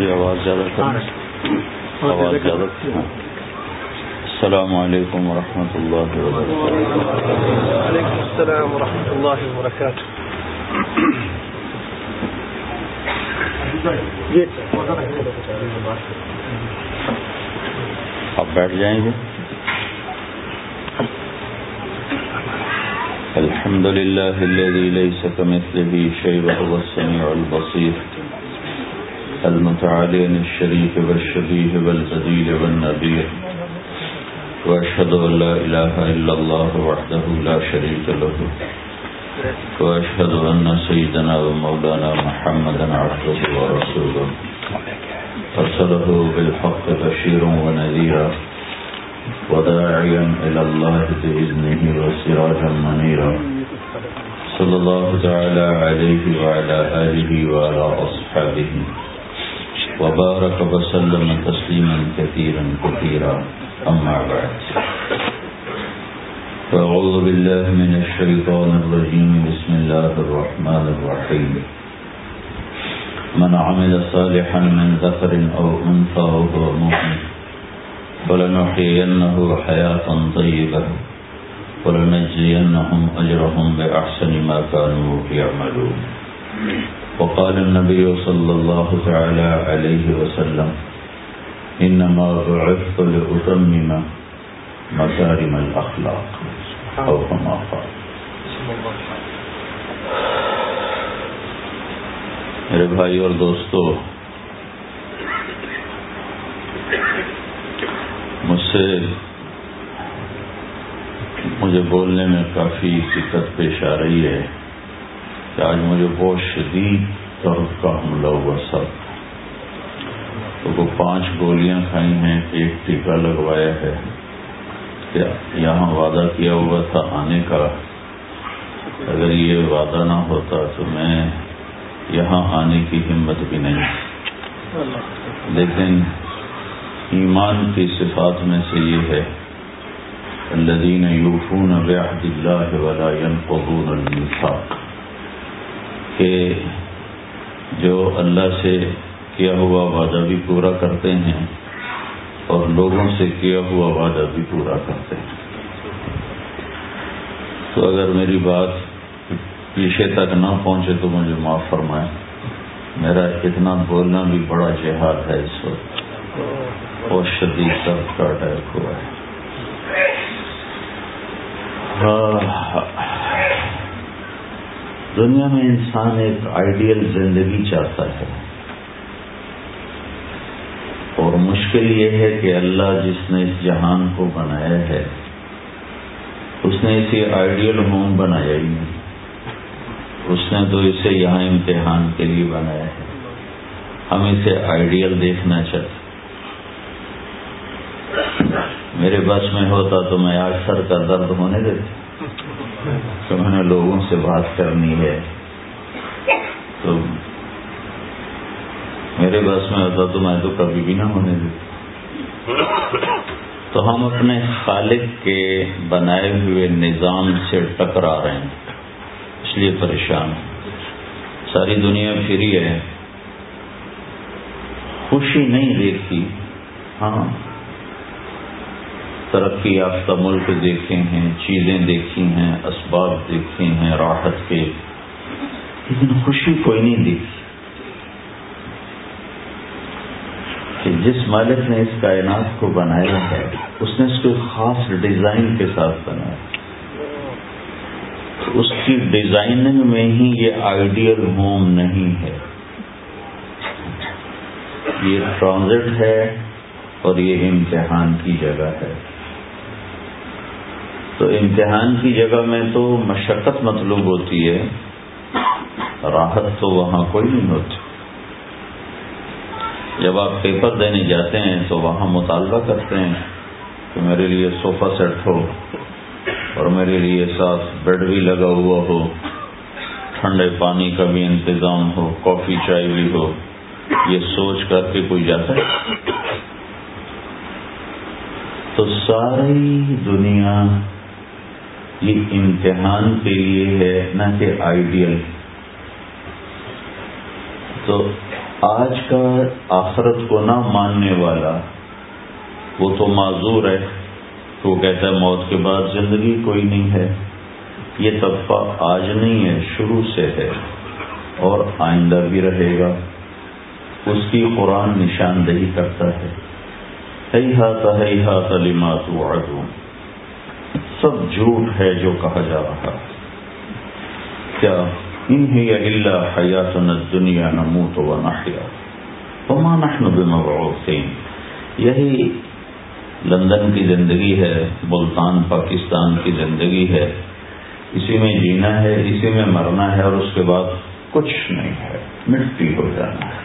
تھوڑی آواز زیادہ کریں آواز زیادہ۔ السلام علیکم ورحمۃ اللہ وبرکاتہ۔ وعلیکم السلام ورحمۃ اللہ وبرکاتہ۔ آپ بیٹھ جائیں گے۔ الحمد لله الذي ليس كمثله شيء وهو السميع البصير المتعالي عن الشريك والشبيه والبديل والنبير وأشهد أن لا إله إلا الله وحده لا شريك له. وأشهد أن سيدنا ومولانا محمدا عبده ورسوله. أرسله بالحق بشيرا ونذيرا. وداعيا إلى الله بإذنه وسراجا منيرا. صلى الله تعالى عليه وعلى آله وعلى أصحابه. وبارك وسلم تسليما كثيرا كثيرا. أما بعد. فأعوذ بالله من الشيطان الرجيم. بسم الله الرحمن الرحيم. من عمل صالحا من ذكر أو أنثى وهو مؤمن، فلنحيينه حياة طيبة، ولنجزينهم أجرهم بأحسن ما كانوا يعملون. وقال النبي صلى الله تعالى عليه وسلم، إنما بعثت لأتمم مكارم الأخلاق. أو كما قال. میرے بھائی اور دوستو، مجھ سے مجھے بولنے میں کافی دقت پیش آ رہی ہے۔ کہ آج مجھے بہت شدید درد کا حملہ ہوا سب تو وہ پانچ گولیاں کھائی ہیں، ایک ٹیکا لگوایا ہے کہ یہاں وعدہ کیا ہوا تھا آنے کا۔ اگر یہ وعدہ نہ ہوتا تو میں یہاں آنے کی ہمت بھی نہیں۔ لیکن ایمان کی صفات میں سے یہ ہے الذين يوفون بعهد الله ولا ينقضون الميثاق۔ کہ جو اللہ سے کیا ہوا وعدہ بھی پورا کرتے ہیں اور لوگوں سے کیا ہوا وعدہ بھی پورا کرتے ہیں۔ تو اگر میری بات پیچھے تک نہ پہنچے تو مجھے معاف فرمائیں۔ میرا اتنا بولنا بھی بڑا جہاد ہے اس وقت۔ بہت شدید درد کا اٹیک ہوا ہے۔ دنیا میں انسان ایک آئیڈیل زندگی چاہتا ہے۔ اور مشکل یہ ہے کہ اللہ جس نے اس جہان کو بنایا ہے، اس نے اسے آئیڈیل ہوم بنایا ہی نہیں۔ اس نے تو اسے یہاں امتحان کے لیے بنایا ہے۔ ہم اسے آئیڈیل دیکھنا چاہتے میرے بس میں ہوتا تو میں آج سر کا درد ہونے دیتا۔ تو میں نے لوگوں سے بات کرنی ہے۔ تو میرے بس میں ہوتا تو میں تو کبھی بھی نہ ہونے دیتا تو ہم اپنے خالق کے بنائے ہوئے نظام سے ٹکرا رہے ہیں۔ اس لیے پریشان ساری دنیا پھری ہے۔ خوشی نہیں دیکھی ہاں۔ ترقی یافتہ ملک دیکھے ہیں، چیزیں دیکھی ہیں، اسباب دیکھے ہیں، راحت کے۔ لیکن خوشی کوئی نہیں دیکھی۔ کہ جس مالک نے اس کائنات کو بنایا ہے، اس نے اس کو خاص ڈیزائن کے ساتھ بنایا۔ اس کی ڈیزائننگ میں ہی یہ آئیڈیل ہوم نہیں ہے۔ یہ ٹرانزٹ ہے اور یہ امتحان کی جگہ ہے۔ تو امتحان کی جگہ میں تو مشقت مطلوب ہوتی ہے، راحت تو وہاں کوئی نہیں ہوتی۔ جب آپ پیپر دینے جاتے ہیں تو وہاں مطالبہ کرتے ہیں کہ میرے لیے صوفہ سیٹ ہو اور میرے لیے ساتھ بیڈ بھی لگا ہوا ہو، ٹھنڈے پانی کا بھی انتظام ہو، کافی چائے بھی ہو۔ یہ سوچ کر کے کوئی جاتا ہے؟ تو ساری دنیا یہ امتحان کے لیے ہے، نہ کہ آئیڈیل تو آج کا آخرت کو نہ ماننے والا، وہ تو معذور ہے۔ وہ کہتا ہے، موت کے بعد زندگی کوئی نہیں ہے۔ یہ طبقہ آج نہیں ہے، شروع سے ہے اور آئندہ بھی رہے گا۔ اس کی قرآن نشاندہی کرتا ہے۔ ہاتھ ہے ہاتھ علیمات سب جھوٹ ہے جو کہا جا رہا کیا انہیں اللہ حیات دنیا نمو تو وہ نہ نحن بمبعوثین۔ یہی لندن کی زندگی ہے، ملتان پاکستان کی زندگی ہے۔ اسی میں جینا ہے، اسی میں مرنا ہے اور اس کے بعد کچھ نہیں ہے، مٹی ہو جانا ہے۔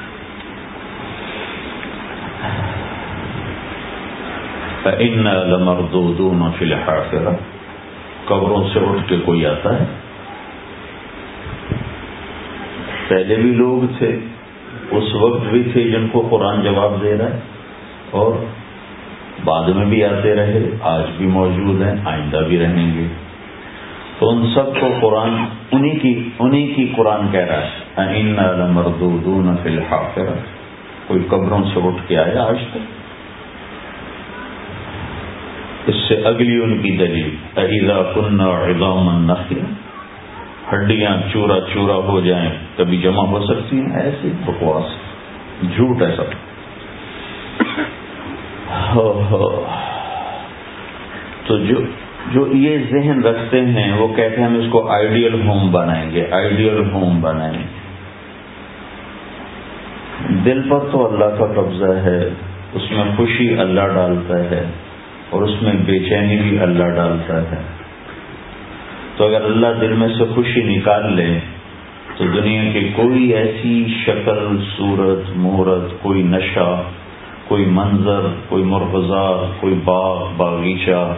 ان لمر دو دونوں فی قبروں سے اٹھ کے کوئی آتا ہے؟ پہلے بھی لوگ تھے، اس وقت بھی تھے جن کو قرآن جواب دے رہا ہے، اور بعد میں بھی آتے رہے، آج بھی موجود ہیں، آئندہ بھی رہیں گے۔ تو ان سب کو قرآن، انہی کی انہی کی قرآن کہہ رہا ہے مردودون فی الحافر کوئی قبروں سے اٹھ کے آیا آج تک؟ اس سے اگلی ان کی دلیل اہیلا کن عظام ہڈیاں چورا چورا ہو جائیں، کبھی جمع ہو سکتی ہیں ایسی بکواس، جھوٹ ہے سب تو جو جو یہ ذہن رکھتے ہیں، وہ کہتے ہیں ہم اس کو آئیڈیل ہوم بنائیں گے، آئیڈیل ہوم بنائیں گے۔ دل پر تو اللہ کا قبضہ ہے، اس میں خوشی اللہ ڈالتا ہے۔ اور اس میں بے چینی بھی اللہ ڈالتا ہے۔ تو اگر اللہ دل میں سے خوشی نکال لے، تو دنیا کی کوئی ایسی شکل، صورت، مہورت، کوئی نشہ، کوئی منظر، کوئی مرغزار کوئی باغ، باغیچہ،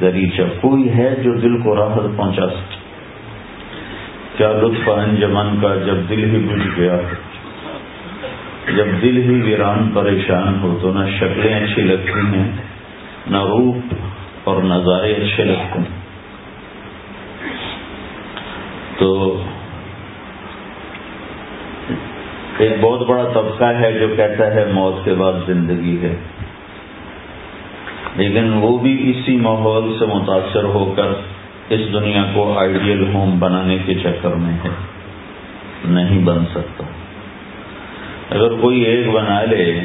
دریچہ، کوئی ہے جو دل کو راحت پہنچا سکے۔ کیا لطف انجمن کا جب دل ہی بجھ گیا، جب دل ہی ویران پریشان ہو، تو نہ شکلیں اچھی لگتی ہیں نہ روپ اور نظارے اچھے لگتے ہیں تو ایک بہت بڑا طبقہ ہے جو کہتا ہے موت کے بعد زندگی ہے۔ لیکن وہ بھی اسی ماحول سے متاثر ہو کر اس دنیا کو آئیڈیل ہوم بنانے کے چکر میں ہے۔ نہیں بن سکتا۔ اگر کوئی ایک بنا لے،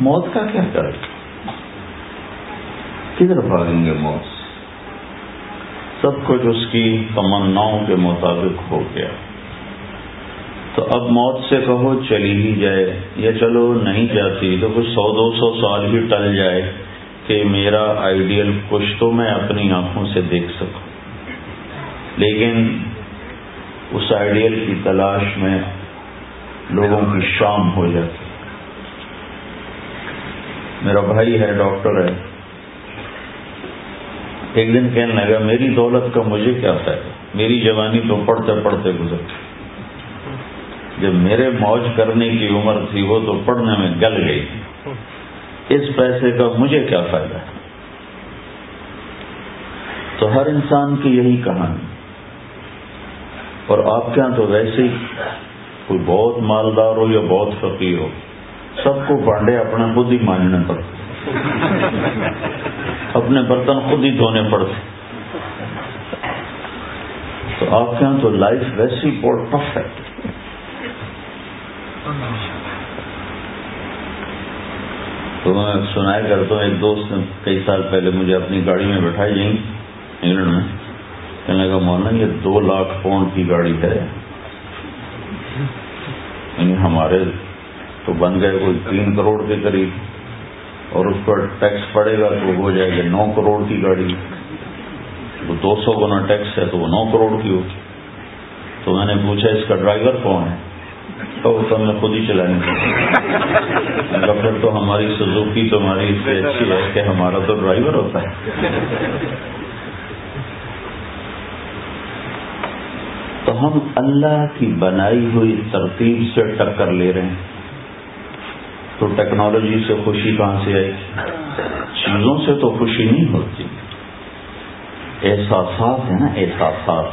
موت کا کیا کرے کدھر بھاگیں گے موت؟ سے سب کچھ اس کی تمناؤں کے مطابق ہو گیا۔ تو اب موت سے کہو چلی ہی جائے یا چلو نہیں جاتی، تو کچھ سو دو سو سال بھی ٹل جائے کہ میرا آئیڈیل کچھ تو میں اپنی آنکھوں سے دیکھ سکوں۔ لیکن اس آئیڈیل کی تلاش میں لوگوں کی شام ہو جاتی۔ میرا بھائی ہے، ڈاکٹر ہے۔ ایک دن کہنے لگا، میری دولت کا مجھے کیا فائدہ؟ میری جوانی تو پڑھتے پڑھتے گزر جب میرے موج کرنے کی عمر تھی، وہ تو پڑھنے میں گل گئی۔ اس پیسے کا مجھے کیا فائدہ؟ ہے تو ہر انسان کی یہی کہانی۔ اور آپ کے یہاں تو ویسے ہی کوئی بہت مالدار ہو یا بہت فقیر ہو، سب کو بانڈے اپنا خود ہی ماننے پڑتے۔ اپنے برتن خود ہی دھونے پڑتے تو آپ کے یہاں تو لائف ویسی بہت ٹف ہے۔ تو میں سنایا کرتا ہوں، ایک دوست نے کئی سال پہلے مجھے اپنی گاڑی میں بٹھائی جائیں انگلینڈ میں۔ کہنے لگا، مولانا، یہ دو لاکھ پاؤنڈ کی گاڑی ہے۔ یعنی ہمارے تو بن گئے کوئی تین کروڑ کے قریب۔ اور اس پر ٹیکس پڑے گا تو ہو جائے گا نو کروڑ کی گاڑی۔ وہ دو سو گنا ٹیکس ہے تو وہ نو کروڑ کی ہوگی۔ تو میں نے پوچھا، اس کا ڈرائیور کون ہے؟ تو سب میں خود ہی چلائیں گے پھر تو ہماری سزوکی تمہاری اس سے اچھی ہے کہ ہمارا تو ڈرائیور ہوتا ہے۔ تو ہم اللہ کی بنائی ہوئی ترتیب سے ٹکر لے رہے ہیں۔ تو ٹیکنالوجی سے خوشی کہاں سے آئی؟ چیزوں سے تو خوشی نہیں ہوتی۔ احساسات ہیں نا، احساسات۔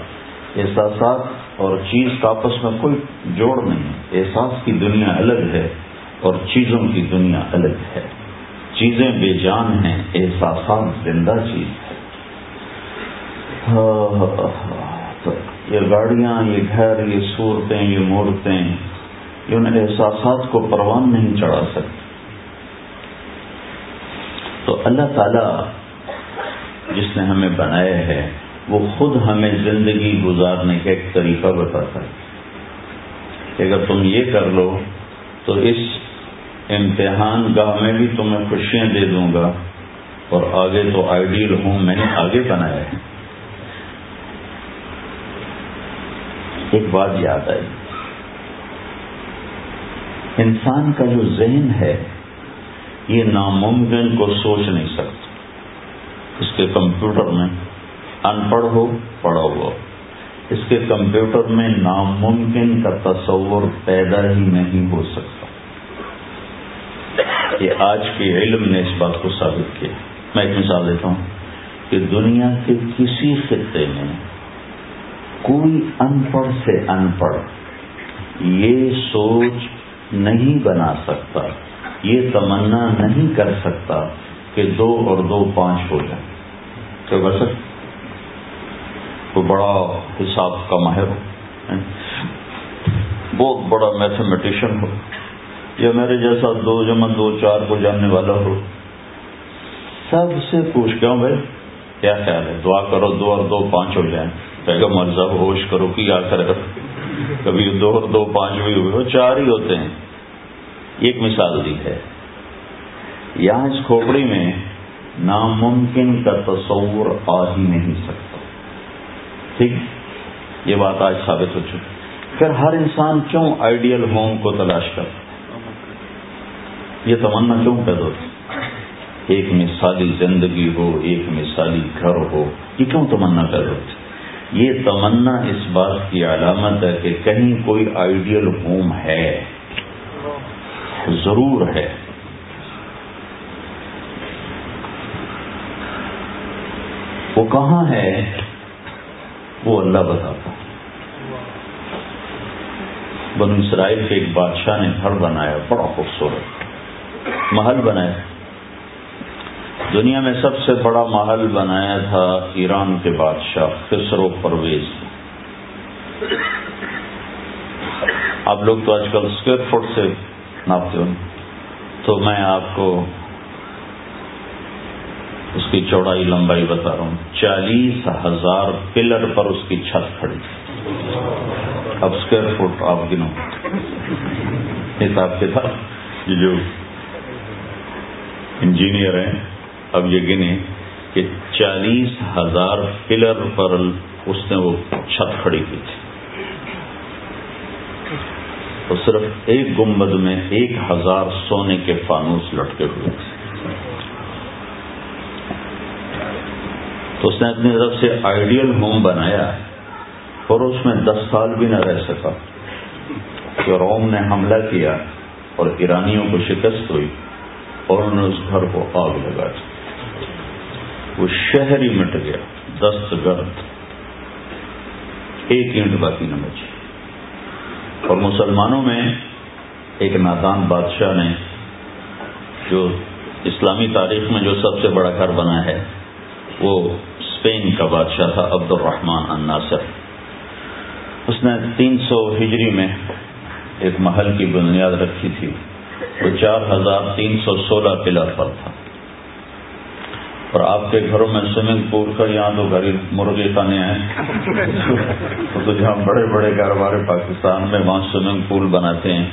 احساسات اور چیز کا آپس میں کوئی جوڑ نہیں ہے۔ احساس کی دنیا الگ ہے اور چیزوں کی دنیا الگ ہے۔ چیزیں بے جان ہیں، احساسات زندہ چیز ہے یہ گاڑیاں، یہ گھر، یہ صورتیں، یہ مورتیں۔ یہ ان احساسات کو پروان نہیں چڑھا سکتی تو اللہ تعالی جس نے ہمیں بنایا ہے، وہ خود ہمیں زندگی گزارنے کا ایک طریقہ بتاتا ہے۔ کہ اگر تم یہ کر لو، تو اس امتحان گاہ میں بھی تمہیں خوشیاں دے دوں گا۔ اور آگے تو آئیڈیل ہوں، میں نے آگے بنایا ہے۔ ایک بات یاد آئی۔ انسان کا جو ذہن ہے، یہ ناممکن کو سوچ نہیں سکتا۔ اس کے کمپیوٹر میں ان پڑھ ہو، پڑھا ہوا۔ اس کے کمپیوٹر میں ناممکن کا تصور پیدا ہی نہیں ہو سکتا۔ یہ آج کے علم نے اس بات کو ثابت کیا۔ میں ایک مثال دیتا ہوں کہ دنیا کے کسی خطے میں کوئی ان پڑھ سے ان پڑھ، یہ سوچ نہیں بنا سکتا۔ یہ تمنا نہیں کر سکتا کہ دو اور دو پانچ ہو جائیں۔ تو کر سکتے کوئی بڑا حساب کا ماہر ہو۔ بہت بڑا میتھمیٹیشین ہو۔ یا میرے جیسا دو جمع دو چار کو جاننے والا ہو۔ سب سے پوچھ کے بھائی؟ کیا خیال ہے؟ دعا کرو دو اور دو پانچ ہو جائیں۔ پیغم صاحب ہوش کرو کہ آ کر کبھی دو اور دو پانچ بھی ہوئے وہ چار ہی ہوتے ہیں۔ ایک مثال دی ہے۔ یہاں اس کھوپڑی میں ناممکن کا تصور آ ہی نہیں سکتا۔ ٹھیک؟ یہ بات آج ثابت ہو چکی۔ پھر ہر انسان کیوں آئیڈیل ہوم کو تلاش کر؟ یہ تمنا کیوں پیدا ہوتی ایک مثالی زندگی ہو، ایک مثالی گھر ہو، یہ کیوں تمنا پیدا ہوتی یہ تمنا اس بات کی علامت ہے کہ کہیں کوئی آئیڈیل ہوم ہے۔ ضرور ہے۔ وہ کہاں ہے؟ وہ اللہ بتاتا بنو اسرائیل کے ایک بادشاہ نے گھر بنایا، بڑا خوبصورت محل بنایا۔ دنیا میں سب سے بڑا محل بنایا تھا ایران کے بادشاہ خسرو پرویز۔ آپ لوگ تو آج کل اسکوائر فٹ سے ناپتے تو میں آپ کو اس کی چوڑائی لمبائی بتا رہا ہوں۔ چالیس ہزار پلر پر اس کی چھت کھڑی اب اسکوائر فٹ آپ گنو۔ حساب کتاب۔ یہ جو انجینئر ہیں، اب یہ گنے کہ چالیس ہزار پلر پر اس نے وہ چھت کھڑی کی تھی۔ تو صرف ایک گنبد میں ایک ہزار سونے کے فانوس لٹکے ہوئے تھے تو اس نے اپنی طرف سے آئیڈیل ہوم بنایا اور اس میں دس سال بھی نہ رہ سکا۔ کہ روم نے حملہ کیا اور ایرانیوں کو شکست ہوئی اور انہوں نے اس گھر کو آگ لگا دی۔ وہ شہر ہی مٹ گیا دست گرد ایک اینٹ باقی نہ بچی اور مسلمانوں میں ایک نادان بادشاہ نے جو اسلامی تاریخ میں جو سب سے بڑا گھر بنا ہے، وہ اسپین کا بادشاہ تھا عبد الرحمان الناصر۔ اس نے تین سو ہجری میں ایک محل کی بنیاد رکھی تھی۔ وہ چار ہزار تین سو سولہ پلر پر تھا۔ اور آپ کے گھروں میں سوئمنگ پول کا یہاں تو گھر مرغی خانے ہیں تو جہاں بڑے بڑے کاروبار پاکستان میں وہاں سوئمنگ پول بناتے ہیں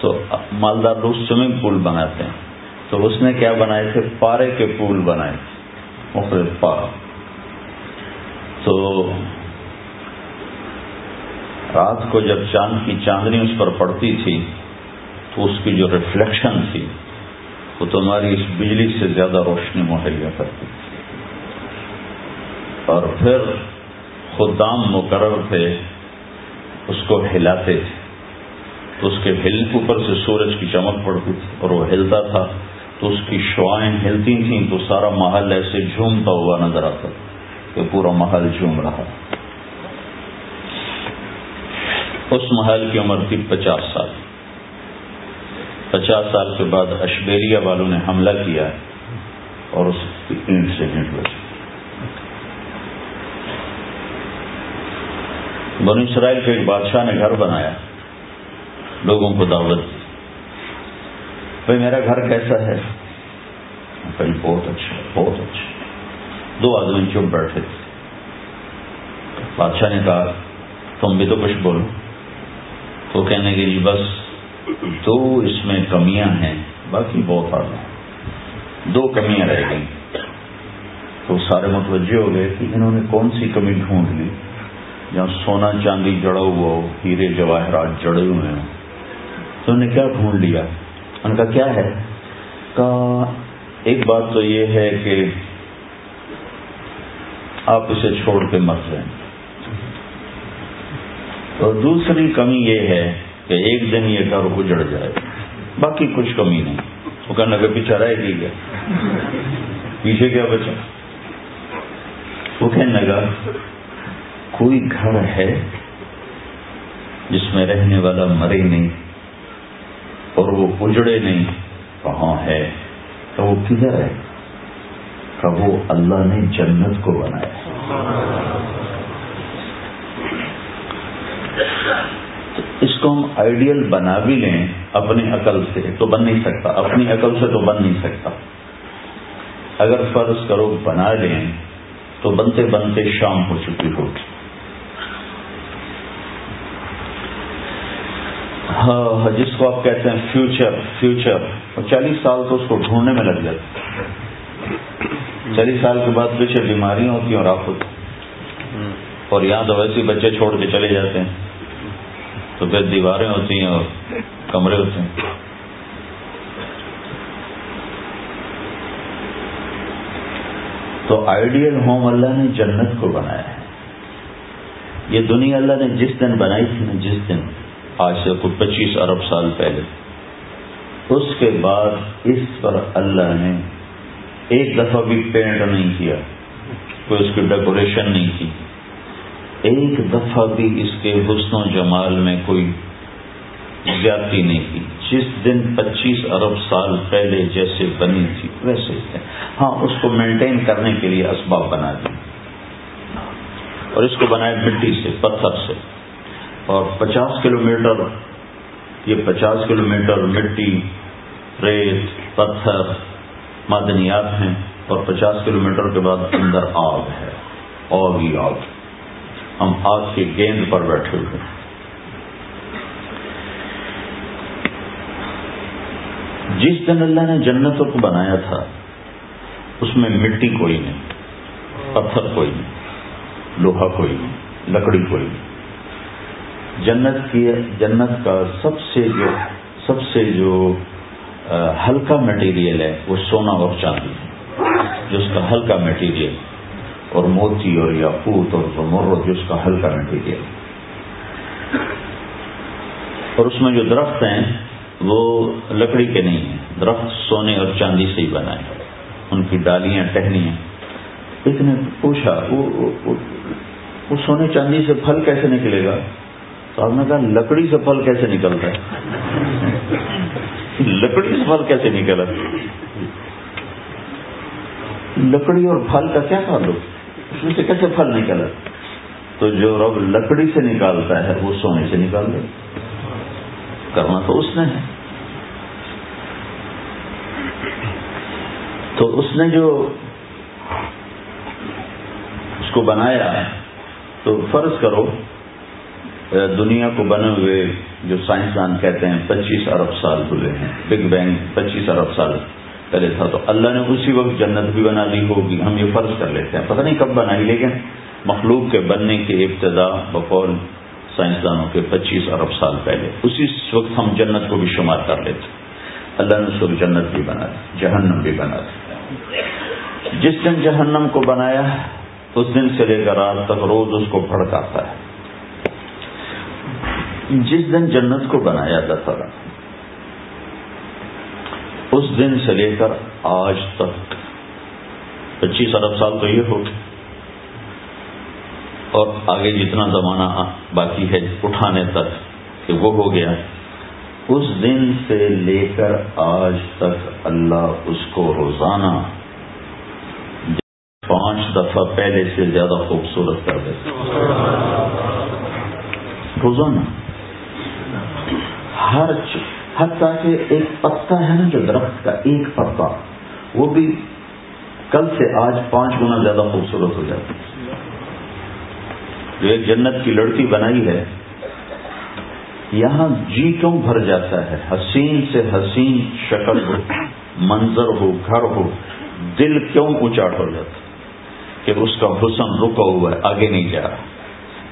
تو مالدار لوگ سوئمنگ پول بناتے ہیں۔ تو اس نے کیا بنائے تھے؟ پارے کے پول بنائے تھے مختلف پارا تو رات کو جب چاند کی چاندنی اس پر پڑتی تھی تو اس کی جو ریفلیکشن تھی وہ تمہاری اس بجلی سے زیادہ روشنی مہیا کرتی۔ تھی اور پھر خدام مقرر تھے، اس کو ہلاتے۔ تھے تو اس کے ہل اوپر سے سورج کی چمک پڑتی تھی اور وہ ہلتا تھا۔ تو اس کی شوائیں ہلتی تھیں، تو سارا محل ایسے جھومتا ہوا نظر آتا تھا کہ پورا محل جھوم رہا۔ اس محل کی عمر تھی پچاس سال۔ پچاس سال کے بعد اشبیریا والوں نے حملہ کیا اور اس کی اینٹ سے اینٹ بچی بنو اسرائیل کے ایک بادشاہ نے گھر بنایا، لوگوں کو دعوت دی۔ بھائی، میرا گھر کیسا ہے؟ کہیں بہت اچھا بہت اچھا دو آدمی چپ بیٹھے۔ تھے بادشاہ نے کہا، تم بھی تو کچھ بولو۔ تو کہنے کے جی بس دو اس میں کمیاں ہیں، باقی بہت آگے دو کمیاں رہ گئی تو سارے متوجہ ہو گئے کہ انہوں نے کون سی کمی ڈھونڈ لی۔ جہاں سونا چاندی جڑا ہوا ہو، ہیرے جواہرات جڑے ہوئے ہیں تو انہوں نے کیا ڈھونڈ لیا؟ ان کا کیا ہے؟ ایک بات تو یہ ہے کہ آپ اسے چھوڑ کے مر جائیں۔ اور دوسری کمی یہ ہے کہ ایک دن یہ گھر اجڑ جائے۔ باقی کچھ کمی نہیں۔ وہ کہنے لگا پیچھا رہ گی کیا پیچھے کیا بچا؟ وہ کہنے لگا، کوئی گھر ہے جس میں رہنے والا مرے نہیں اور وہ اجڑے نہیں؟ کہاں ہے۔ تو وہ کدھر ہے؟ کہ وہ اللہ نے جنت کو بنایا۔ اس کو ہم آئیڈیل بنا بھی لیں اپنی عقل سے تو بن نہیں سکتا اپنی عقل سے تو بن نہیں سکتا۔ اگر فرض کرو بنا لیں تو بنتے بنتے شام ہو چکی ہوگی۔ ہاں جس کو آپ کہتے ہیں فیوچر فیوچر اور چالیس سال تو اس کو ڈھونڈنے میں لگ جاتے چالیس سال کے بعد پیچھے بیماریاں ہوتی ہیں اور آپ ہوتی اور یہاں تو ویسے بچے چھوڑ کے چلے جاتے ہیں۔ تو پھر دیواریں ہوتی ہیں اور کمرے ہوتے ہیں۔ تو آئیڈیل ہوم اللہ نے جنت کو بنایا ہے۔ یہ دنیا اللہ نے جس دن بنائی تھی نا، جس دن آج سے کچھ پچیس ارب سال پہلے۔ اس کے بعد اس پر اللہ نے ایک دفعہ بھی پینٹ نہیں کیا، کوئی اس کی ڈیکوریشن نہیں کی۔ ایک دفعہ بھی اس کے حسن و جمال میں کوئی زیادتی نہیں کی۔ جس دن پچیس ارب سال پہلے جیسے بنی تھی، ویسے ہاں اس کو مینٹین کرنے کے لیے اسباب بنا دی اور اس کو بنائے مٹی سے، پتھر سے۔ اور پچاس کلو میٹر یہ پچاس کلو میٹر مٹی، ریت، پتھر، معدنیات ہیں۔ اور پچاس کلو میٹر کے بعد اندر آگ ہے اور ہی آگ ہم آگ کی گیند پر بیٹھے ہوئے جس دن اللہ نے جنتوں کو بنایا تھا، اس میں مٹی کوئی نہیں، پتھر کوئی نہیں، لوہا کوئی نہیں، لکڑی کوئی نہیں۔ جنت کی، جنت کا سب سے جو، سب سے جو ہلکا مٹیریل ہے، وہ سونا اور چاندی ہے۔ جس کا ہلکا مٹیریل اور موتی اور یاقوت اور زمرد جس کا حل ہلکا مٹیریل اور اس میں جو درخت ہیں، وہ لکڑی کے نہیں ہیں۔ درخت سونے اور چاندی سے ہی بنائے ان کی ڈالیاں، ٹہنیاں۔ ایک نے پوچھا، وہ سونے چاندی سے پھل کیسے نکلے گا؟ تو آپ نے کہا، لکڑی سے پھل کیسے نکلتا ہے؟ لکڑی سے پھل کیسے نکلا لکڑی اور پھل کا کیا تعلق؟ اس میں سے کیسے پھل نکلا تو جو رب لکڑی سے نکالتا ہے، وہ سونے سے نکال دے۔ کرنا تو اس نے ہے۔ تو اس نے جو اس کو بنایا تو فرض کرو، دنیا کو بنے ہوئے جو سائنسدان کہتے ہیں، پچیس ارب سال ہوئے ہیں۔ بگ بینگ پچیس ارب سال۔ پہلے تھا تو اللہ نے اسی وقت جنت بھی بنا دی ہوگی، ہم یہ فرض کر لیتے ہیں۔ پتہ نہیں کب بنائی، لیکن مخلوق کے بننے کی ابتدا بقول سائنسدانوں کے پچیس ارب سال پہلے۔ اسی وقت ہم جنت کو بھی شمار کر لیتے اللہ نے اس وقت جنت بھی بنا دی، جہنم بھی بنا دی۔ جس دن جہنم کو بنایا، اس دن سے لے کر رات تک روز اس کو بھڑکاتا ہے۔ جس دن جنت کو بنایا تھا اس دن سے لے کر آج تک پچیس ارب سال تو یہ ہو گئے۔ اور آگے جتنا زمانہ باقی ہے اٹھانے تک کہ وہ ہو گیا، اس دن سے لے کر آج تک اللہ اس کو روزانہ پانچ دفعہ پہلے سے زیادہ خوبصورت کر دیتا روزانہ۔ ہر چیز۔ حتیٰ کہ ایک پتا ہے نا جو درخت کا، ایک پتا، وہ بھی کل سے آج پانچ گنا زیادہ خوبصورت ہو جاتا ہے۔ جو ایک جنت کی لڑکی بنائی ہے، یہاں جی کیوں بھر جاتا ہے؟ حسین سے حسین شکل ہو، منظر ہو، گھر ہو، دل کیوں اونچاٹ ہو جاتا کہ اس کا حسن رکا ہوا ہے، آگے نہیں جا رہا۔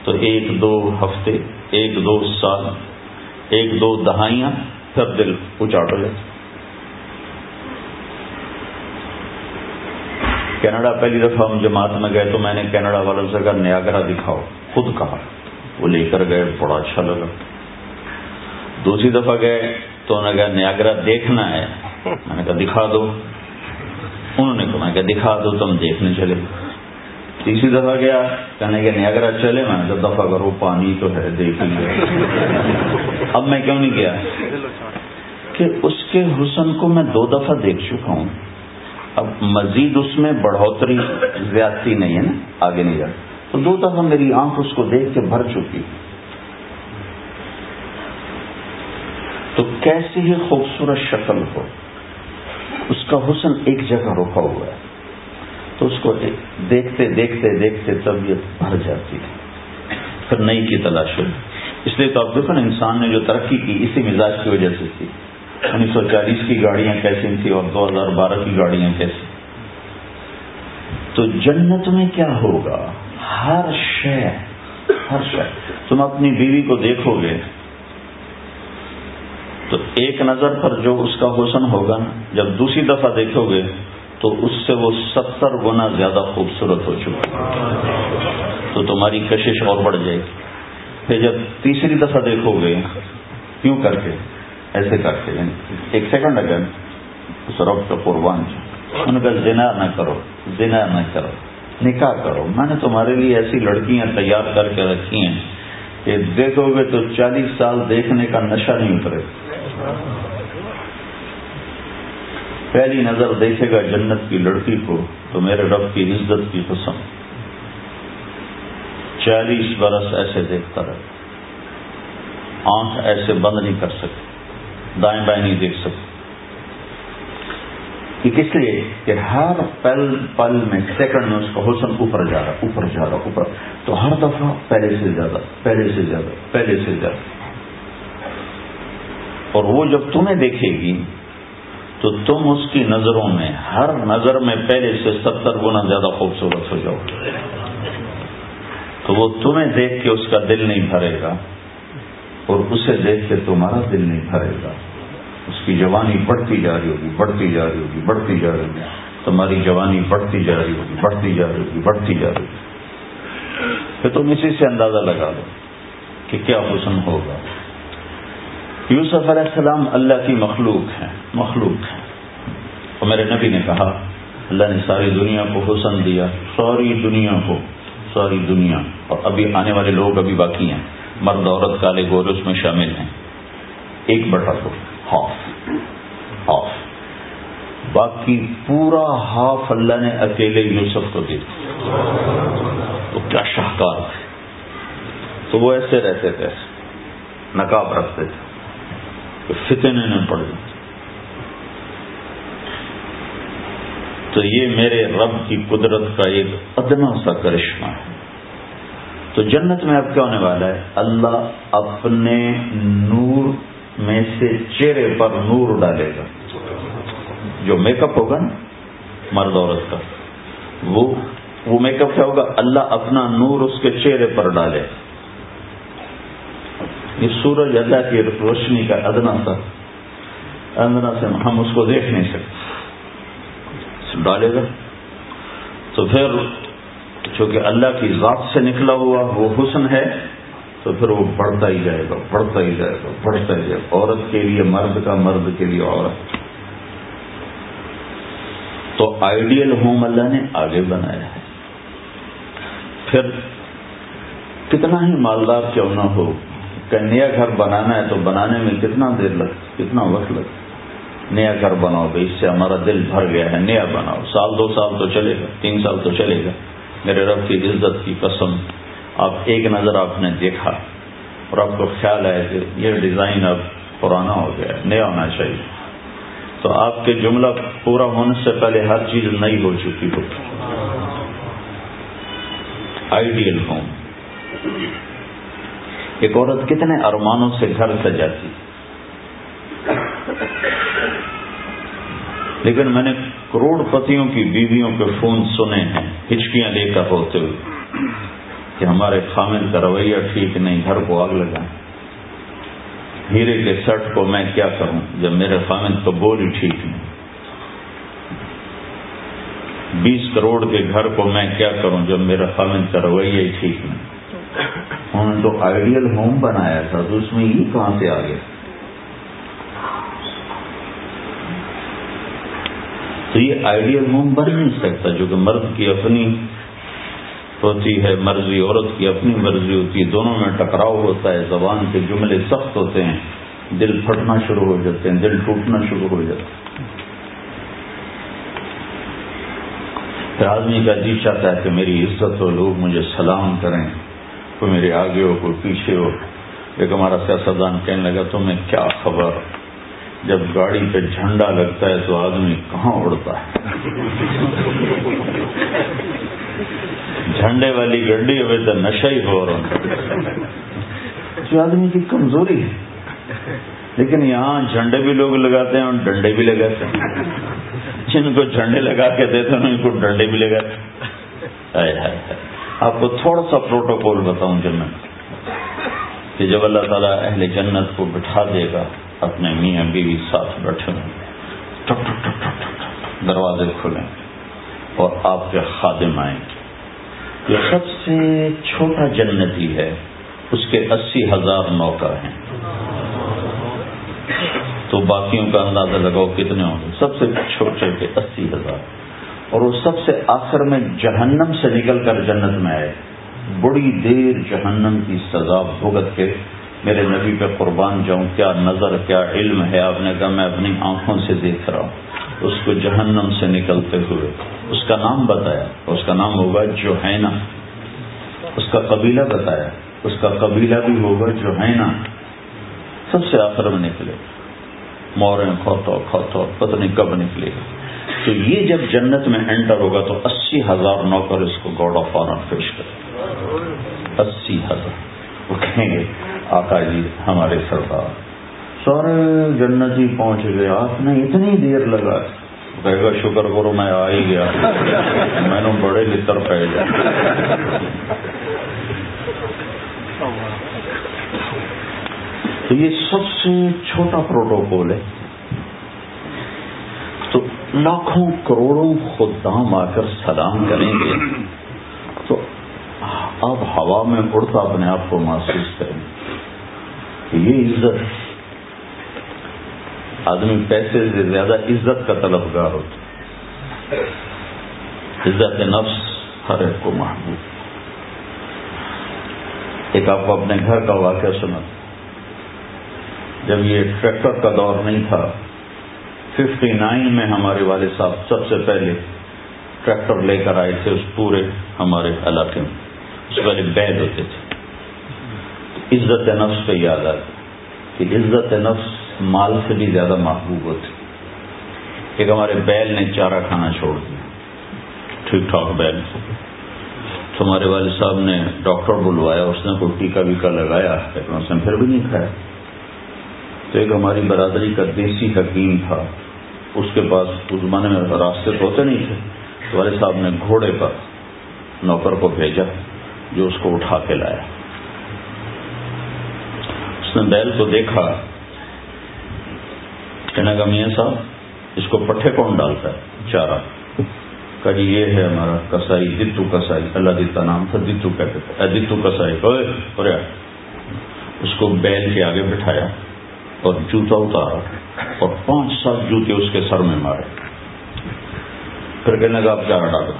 تو ایک دو ہفتے، ایک دو سال، ایک دو دہائیاں پھر دل اچاٹ ہو جاتا کینیڈا پہلی دفعہ ہم جماعت میں گئے تو میں نے کینیڈا والوں سے کہا نیاگرا دکھاؤ۔ خود کہا۔ وہ لے کر گئے، بڑا اچھا لگا۔ دوسری دفعہ گئے تو انہوں نے کہا نیاگرا دیکھنا ہے۔ میں نے کہا، دکھا دو۔ انہوں نے کہا، میں کہا، دکھا دو، تم دیکھنے چلے۔ تیسری دفعہ گیا، کہنے کہ نیاگرا چلے، میں نے کہا، دفعہ کرو پانی تو ہے دیکھ لیا اب میں کیوں نہیں گیا؟ کہ اس کے حسن کو میں دو دفعہ دیکھ چکا ہوں۔ اب مزید اس میں بڑھوتری زیادتی نہیں ہے نا، آگے نہیں جا۔ تو دو دفعہ میری آنکھ اس کو دیکھ کے بھر چکی۔ تو کیسی ہی خوبصورت شکل ہو، اس کا حسن ایک جگہ رکا ہوا ہے۔ تو اس کو دیکھتے دیکھتے دیکھتے طبیعت بھر جاتی ہے۔ پھر نئی کی تلاش ہوئی۔ اس لیے تو آپ دیکھو نا، انسان نے جو ترقی کی، اسی مزاج کی وجہ سے تھی انیس سو چالیس کی گاڑیاں کیسی تھیں اور دو ہزار بارہ کی گاڑیاں کیسی تو جنت میں کیا ہوگا؟ ہر شے ہر شے۔ تم اپنی بیوی کو دیکھو گے، تو ایک نظر پر جو اس کا حسن ہوگا جب دوسری دفعہ دیکھو گے تو اس سے وہ ستر گنا زیادہ خوبصورت ہو چکا تو تمہاری کشش اور بڑھ جائے۔ گی پھر جب تیسری دفعہ دیکھو گے، کیوں کر کے ایسے کرتے۔ ہیں ایک سیکنڈ اگر سورب کا قربان ان کا زنا نہ کرو، زنا نہ کرو، نکاح کرو۔ میں نے تمہارے لیے ایسی لڑکیاں تیار کر کے رکھی ہیں کہ دیکھو گے تو چالیس سال دیکھنے کا نشہ نہیں اترے۔ پہلی نظر دیکھے گا جنت کی لڑکی کو تو میرے رب کی عزت کی قسم۔ چالیس برس ایسے دیکھتا رہے۔ آنکھ ایسے بند نہیں کر سکتے دائیں بائیں نہیں دیکھ سکتے یہ کس لیے؟ کہ ہر پل پل میں سیکنڈ میں اس کا حسن اوپر جا رہا، اوپر جا رہا، اوپر۔ تو ہر دفعہ پہلے سے زیادہ، پہلے سے زیادہ، پہلے سے زیادہ۔ اور وہ جب تمہیں دیکھے گی تو تم اس کی نظروں میں، ہر نظر میں پہلے سے ستر گنا زیادہ خوبصورت ہو جاؤ تو وہ تمہیں دیکھ کے اس کا دل نہیں بھرے گا اور اسے دیکھ کے تمہارا دل نہیں بھرے گا۔ اس کی جوانی بڑھتی جا رہی ہوگی، بڑھتی جا رہی ہوگی، بڑھتی جا رہی ہوگی۔ تمہاری جوانی بڑھتی جا رہی ہوگی، بڑھتی جا رہی ہوگی، بڑھتی جا رہی ہوگی۔ پھر تم اسی سے اندازہ لگا لو کہ کیا حسن ہوگا۔ یوسف علیہ السلام اللہ کی مخلوق ہیں مخلوق ہیں اور میرے نبی نے کہا، اللہ نے ساری دنیا کو حسن دیا، ساری دنیا کو، ساری دنیا۔ اور ابھی آنے والے لوگ ابھی باقی ہیں۔ مرد عورت کالے گورے اس میں شامل ہیں۔ ایک بٹا تو ہاف ہاف۔ باقی پورا ہاف اللہ نے اکیلے یوسف کو دیا۔ تو کیا شاہکار تھے۔ تو وہ ایسے رہتے تھے، نقاب رکھتے تھے۔ فتنے نے پڑ تو یہ میرے رب کی قدرت کا ایک ادنا سا کرشمہ ہے۔ تو جنت میں اب کیا ہونے والا ہے؟ اللہ اپنے نور میں سے چہرے پر نور ڈالے گا۔ جو میک اپ ہوگا نا، مرد عورت کا، وہ وہ میک اپ کیا ہوگا؟ اللہ اپنا نور اس کے چہرے پر ڈالے۔ یہ سورج اللہ کی روشنی کا ادنا سا ادنا سے ہم اس کو دیکھ نہیں سکتے۔ ڈالے گا۔ تو پھر چونکہ اللہ کی ذات سے نکلا ہوا وہ حسن ہے، تو پھر وہ بڑھتا ہی جائے گا، بڑھتا ہی جائے گا، بڑھتا ہی جائے گا۔ عورت کے لیے مرد کا مرد کے لیے عورت۔ تو آئیڈیل ہوم اللہ نے آگے بنایا ہے۔ پھر کتنا ہی مالدار کیوں نہ ہو نیا گھر بنانا ہے تو بنانے میں کتنا دیر لگ، کتنا وقت لگ؟ نیا گھر بناؤ بھائی، اس سے ہمارا دل بھر گیا ہے، نیا بناؤ۔ سال دو سال تو چلے گا، تین سال تو چلے گا۔ میرے رب کی عزت کی قسم، آپ ایک نظر آپ نے دیکھا اور آپ کو خیال ہے کہ یہ ڈیزائن اب پرانا ہو گیا نیا ہونا چاہیے۔ تو آپ کے جملہ پورا ہونے سے پہلے ہر چیز نئی ہو چکی ہو۔ Ideal home. ایک عورت کتنے ارمانوں سے گھر سجاتی لیکن میں نے کروڑ پتیوں کی بیویوں کے فون سنے ہیں، ہچکیاں لے کر ہوتے ہوئے کہ ہمارے خامن کا رویہ ٹھیک نہیں، گھر کو آگ لگا۔ ہیرے کے سٹ کو میں کیا کروں جب میرے خامن تو بول ہی ٹھیک نہیں۔ بیس کروڑ کے گھر کو میں کیا کروں جب میرے خامن کا رویہ ہی ٹھیک نہیں۔ تو آئیڈیل ہوم بنایا تھا، تو اس میں یہ کہاں سے آ گیا؟ تو یہ آئیڈیل ہوم بن نہیں سکتا، جو کہ مرد کی اپنی ہوتی ہے، مرضی عورت کی اپنی مرضی ہوتی ہے، دونوں میں ٹکراؤ ہوتا ہے، زبان کے جملے سخت ہوتے ہیں، دل پھٹنا شروع ہو جاتے ہیں، دل ٹوٹنا شروع ہو جاتا ہے۔ پھر آدمی کا جی چاہتا ہے کہ میری عزت ہو لوگ مجھے سلام کریں۔ کوئی میرے آگے ہو کوئی پیچھے ہو۔ ایک ہمارا سیاستدان کہنے لگا، تمہیں کیا خبر؟ جب گاڑی پہ جھنڈا لگتا ہے تو آدمی کہاں اڑتا ہے؟ جھنڈے والی گڈی ہوئے تو نشہ ہی ہو رہا جو آدمی کی کمزوری ہے۔ لیکن یہاں جھنڈے بھی لوگ لگاتے ہیں اور ڈنڈے بھی لگاتے ہیں۔ جن کو جھنڈے لگا کے دیتے ہیں، ان کو ڈنڈے بھی لگاتے ہیں۔ آپ کو تھوڑا سا پروٹوکول بتاؤں جنت کہ جب اللہ تعالیٰ اہل جنت کو بٹھا دے گا، اپنے میاں بیوی ساتھ بیٹھے ہوں۔ ٹک ٹک ٹک ٹک دروازے کھلیں۔ اور آپ کے خادم آئیں۔ یہ سب سے چھوٹا جنتی ہے، اس کے اسی ہزار نوکر ہیں۔ تو باقیوں کا اندازہ لگاؤ کتنے ہوں گے؟ سب سے چھوٹے کے اسی ہزار۔ اور وہ سب سے آخر میں جہنم سے نکل کر جنت میں آئے۔ بڑی دیر جہنم کی سزا بھگت کے میرے نبی پہ قربان جاؤں۔ کیا نظر، کیا علم ہے؟ آپ نے کہا، میں اپنی آنکھوں سے دیکھ رہا ہوں۔ اس کو جہنم سے نکلتے ہوئے۔ اس کا نام بتایا۔ اس کا نام ہوگا جو ہے نا اس کا قبیلہ بتایا۔ اس کا قبیلہ بھی ہوگا جو ہے نا سب سے آخر میں نکلے۔ موریں کھوتو کھوتو پتہ نہیں کب نکلے۔ گا تو یہ جب جنت میں انٹر ہوگا تو اسی ہزار نوکر اس کو گوڈ آف آنر پیش کرے اسی ہزار۔ وہ کہیں گے، آقا جی ہمارے سردار۔ سارے جنت ہی پہنچ گئے۔ آپ نے اتنی دیر لگا کہے گا، شکر کرو میں آ ہی گیا۔ میں نے بڑے لطر پہ تو یہ سب سے چھوٹا پروٹوکول ہے۔ تو لاکھوں کروڑوں خدام آ کر سلام کریں گے۔ تو اب ہوا میں اڑتا اپنے آپ کو محسوس کریں۔ یہ عزت آدمی پیسے سے زیادہ عزت کا طلبگار ہوتا عزت نفس ہر ایک کو محبوب۔ ایک آپ کو اپنے گھر کا واقعہ سنا جب یہ ٹریکٹر کا دور نہیں تھا ففٹی نائن میں ہمارے والد صاحب سب سے پہلے ٹریکٹر لے کر آئے تھے اس پورے ہمارے علاقے میں۔ اس پہلے بیل ہوتے تھے۔ عزت نفس پہ یاد آتا کہ عزت نفس مال سے بھی زیادہ محبوب ہوتی ایک ہمارے بیل نے چارہ کھانا چھوڑ دیا۔ ٹھیک ٹھاک بیل۔ تو ہمارے والد صاحب نے ڈاکٹر بلوایا، اس نے کوئی ٹیکا ویکا لگایا، لیکن اس نے پھر بھی نہیں کھایا۔ تو ایک ہماری برادری کا دیسی حکیم تھا۔ اس کے پاس اس زمانے میں راستے تو ہوتے نہیں تھے تو والد صاحب نے گھوڑے پر نوکر کو بھیجا، جو اس کو اٹھا کے لایا۔ اس نے بیل کو دیکھا۔ کہنے کا میاں صاحب، اس کو پٹھے کون ڈالتا ہے؟ چارہ۔ کہ جی یہ ہے ہمارا کسائی، دتو کسائی۔ اللہ دیتا نام تھا دتو کہتے تھے۔ دتو کسائی۔ اس کو بیل کے آگے بٹھایا۔ اور جوتا اتارا اور پانچ سات جوتے اس کے سر میں مارے۔ پھر کہنے لگا آپ چارہ ڈالو۔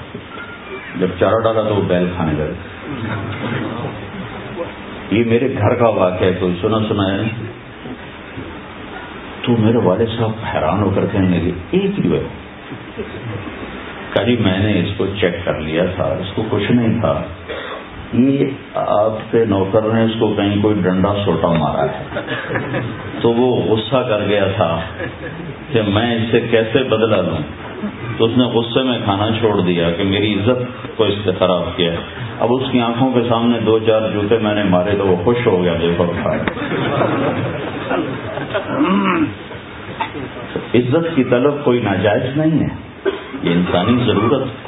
جب چارہ ڈالا تو وہ بیل کھانے لگے۔ یہ میرے گھر کا واقعہ ہے، کوئی سنا سنا ہے؟ تو میرے والد صاحب حیران ہو کر کہنے لگے، ایک ہی ہے؟ کبھی جی، میں نے اس کو چیک کر لیا تھا، اس کو کچھ نہیں تھا۔ یہ آپ کے نوکر نے اس کو کہیں کوئی ڈنڈا سوٹا مارا ہے۔ تو وہ غصہ کر گیا تھا کہ میں اس سے کیسے بدلا لوں تو اس نے غصے میں کھانا چھوڑ دیا کہ میری عزت کو اس سے خراب کیا۔ اب اس کی آنکھوں کے سامنے دو چار جوتے میں نے مارے تو وہ خوش ہو گیا، دیکھو۔ عزت کی طلب کوئی ناجائز نہیں ہے، یہ انسانی ضرورت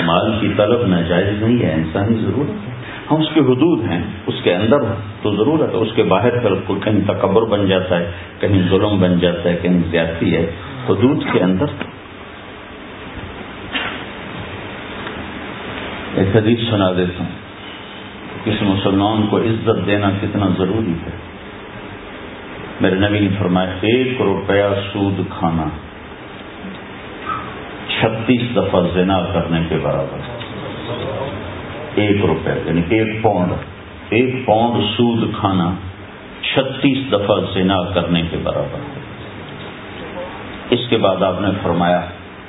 مال کی طلب ناجائز نہیں ہے، انسانی ضرورت ہے۔ ہم اس کی حدود ہیں، اس کے اندر تو ضرورت ہے، اس کے باہر پھر کہیں تکبر بن جاتا ہے، کہیں ظلم بن جاتا ہے، کہیں زیادتی ہے، حدود کے اندر۔ ایک حدیث سنا دیتا ہوں۔ کسی مسلمان کو عزت دینا کتنا ضروری ہے؟ میرے نبی نے فرمایا، ایک روپیہ سود کھانا۔ چھتیس دفعہ زنا کرنے کے برابر۔ ایک روپے یعنی ایک پاؤنڈ ایک پاؤنڈ سود کھانا چھتیس دفعہ زنا کرنے کے برابر۔ اس کے بعد آپ نے فرمایا،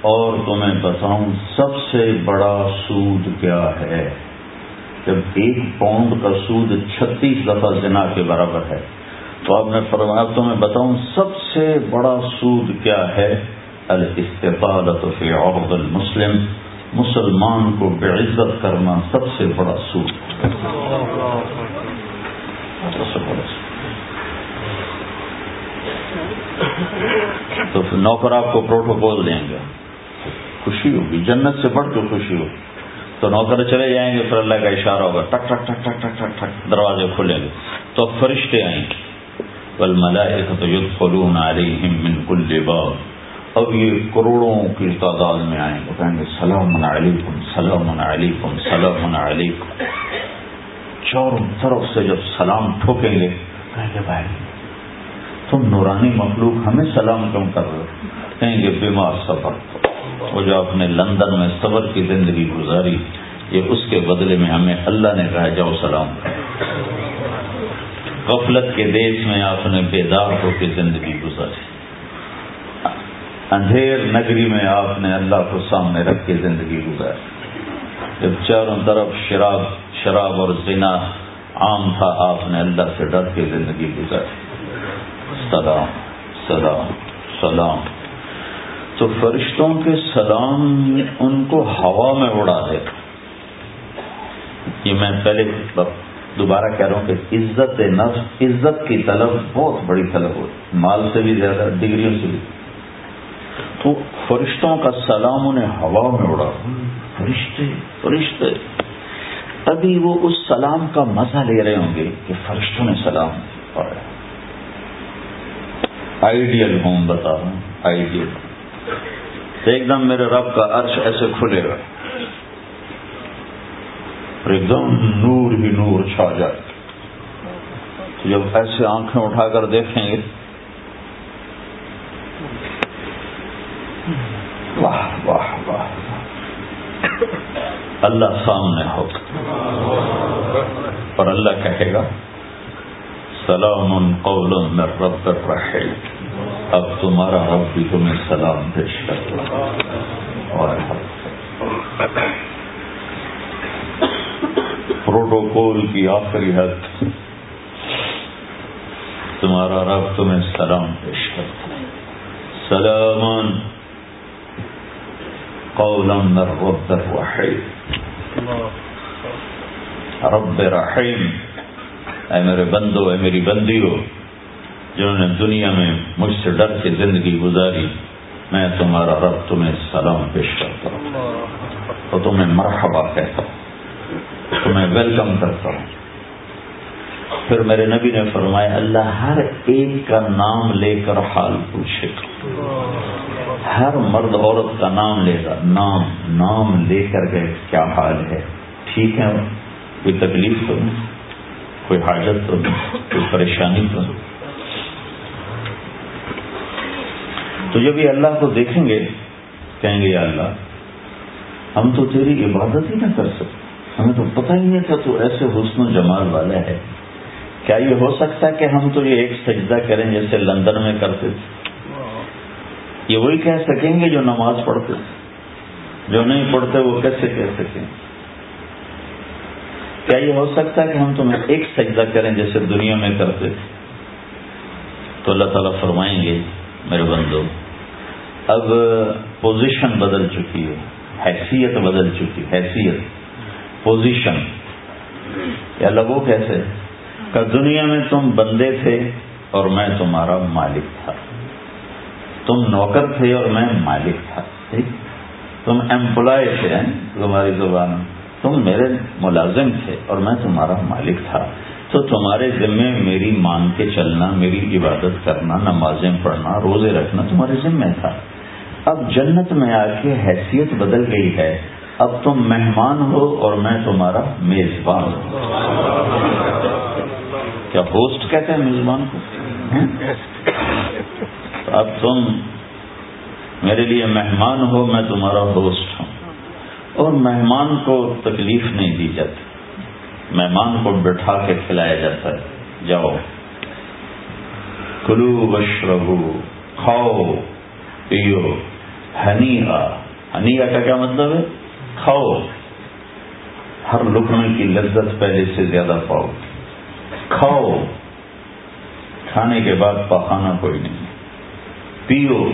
اور تمہیں بتاؤں، سب سے بڑا سود کیا ہے؟ جب ایک پاؤنڈ کا سود چھتیس دفعہ زنا کے برابر ہے، تو آپ نے فرمایا تمہیں بتاؤں، سب سے بڑا سود کیا ہے؟ الاستطالت فی عرض المسلم، مسلمان کو بے عزت کرنا سب سے بڑا سود۔ تو نوکر آپ کو پروٹوکول دیں گے۔ خوشی ہوگی، جنت سے بڑھ کے خوشی ہوگی۔ تو نوکر چلے جائیں گے، پھر اللہ کا اشارہ ہوگا، ٹک ٹک ٹک ٹک ٹک ٹک ٹک، دروازے کھلیں گے۔ تو فرشتے آئیں گے۔ بل ملائے تو یوگ فلون آ رہی من کل باب۔ اب یہ کروڑوں کی تعداد میں آئیں گے۔ کہیں گے، سلام علیکم سلام علیکم سلام علیکم. چاروں طرف سے جب سلام ٹھوکیں گے، کہیں گے، بھائی، تم نورانی مخلوق ہمیں سلام کیوں کر رہے ہو؟ کہیں گے، بیمار صبر وہ جو اپنے لندن میں صبر کی زندگی گزاری، یہ اس کے بدلے میں ہمیں اللہ نے کہا جاؤ سلام غفلت کے دیش میں آپ نے بیدار ہو کے زندگی گزاری۔ اندھیر نگری میں آپ نے اللہ کو سامنے رکھ کے زندگی گزاری۔ جب چاروں طرف شراب شراب اور زنا عام تھا، آپ نے اللہ سے ڈر کے زندگی گزاری۔ سلام سلام سلام۔ تو فرشتوں کے سلام ان کو ہوا میں اڑا دے۔ یہ میں پہلے دوبارہ کہہ رہا ہوں کہ عزت نفس، عزت کی طلب بہت بڑی طلب ہوتی مال سے بھی زیادہ، ڈگریوں سے بھی۔ تو فرشتوں کا سلام انہیں ہوا میں اڑا۔ فرشتے فرشتے۔ ابھی وہ اس سلام کا مزہ لے رہے ہوں گے کہ فرشتوں نے سلام پڑھا آئیڈیل ہوم بتا رہا ہوں آئیڈیل ایک دم میرے رب کا عرش ایسے کھلے گا۔ ایک دم نور ہی نور چھا جائے۔ جب ایسے آنکھیں اٹھا کر دیکھیں گے واہ واہ واہ۔ اللہ سامنے ہو۔ اور اللہ کہے گا، سلام قول میں رب رہے اب تمہارا رب بھی تمہیں سلام پیش کر اور پروٹوکول کی آخری حد۔ تمہارا رب تمہیں سلام پیش کرتا سلام قولا من رب الرحیم رب رحیم اے میرے بندو، اے میری بندی ہو جنہوں نے دنیا میں مجھ سے ڈر کے زندگی گزاری، میں تمہارا رب تمہیں سلام پیش کرتا ہوں اور تمہیں مرحبا کہتا ہوں، تمہیں ویلکم کرتا ہوں۔ پھر میرے نبی نے فرمایا، اللہ ہر ایک کا نام لے کر حال پوچھے۔ ہر مرد عورت کا نام لے گا، نام نام لے کر گئے کیا حال ہے؟ ٹھیک ہے، کوئی تکلیف تو نہیں، کوئی حاجت تو نہیں، کوئی پریشانی تو نہیں۔ تو جب یہ اللہ کو دیکھیں گے، کہیں گے، یا اللہ، ہم تو تیری عبادت ہی نہ کر سکتے۔ ہمیں تو پتہ ہی نہیں تھا تو ایسے حسن و جمال والا ہے۔ کیا یہ ہو سکتا ہے کہ ہم تو یہ ایک سجدہ کریں جیسے لندن میں کرتے تھے؟ یہ وہی کہہ سکیں گے جو نماز پڑھتے جو نہیں پڑھتے وہ کیسے کہہ سکیں؟ کیا یہ ہو سکتا ہے کہ ہم تمہیں ایک سجدہ کریں جیسے دنیا میں کرتے تھے؟ تو اللہ تعالیٰ فرمائیں گے، میرے بندو، اب پوزیشن بدل چکی ہے، حیثیت بدل چکی حیثیت پوزیشن یا لگو کیسے؟ کہ دنیا میں تم بندے تھے اور میں تمہارا مالک تھا۔ تم نوکر تھے اور میں مالک تھا ٹھیک؟ تم امپلائی تھے تمہاری زبان۔ تم میرے ملازم تھے اور میں تمہارا مالک تھا۔ تو تمہارے ذمے میری مان کے چلنا میری عبادت کرنا نمازیں پڑھنا روزے رکھنا تمہارے ذمے تھا۔ اب جنت میں آ کے حیثیت بدل گئی ہے۔ اب تم مہمان ہو اور میں تمہارا میزبان ہوں۔ کیا ہوسٹ کہتے ہیں میزبان کو؟ اب تم میرے لیے مہمان ہو، میں تمہارا ہوسٹ ہوں۔ اور مہمان کو تکلیف نہیں دی جاتی۔ مہمان کو بٹھا کے کھلایا جاتا ہے۔ جاؤ۔ کلو بشربو کھاؤ۔ پیو۔ ہنی ہنی کا کیا مطلب ہے؟ کھاؤ۔ ہر لکمے کی لذت پہلے سے زیادہ پاؤ۔ کھاؤ۔ کھانے کے بعد پخانا کوئی نہیں۔ پیو،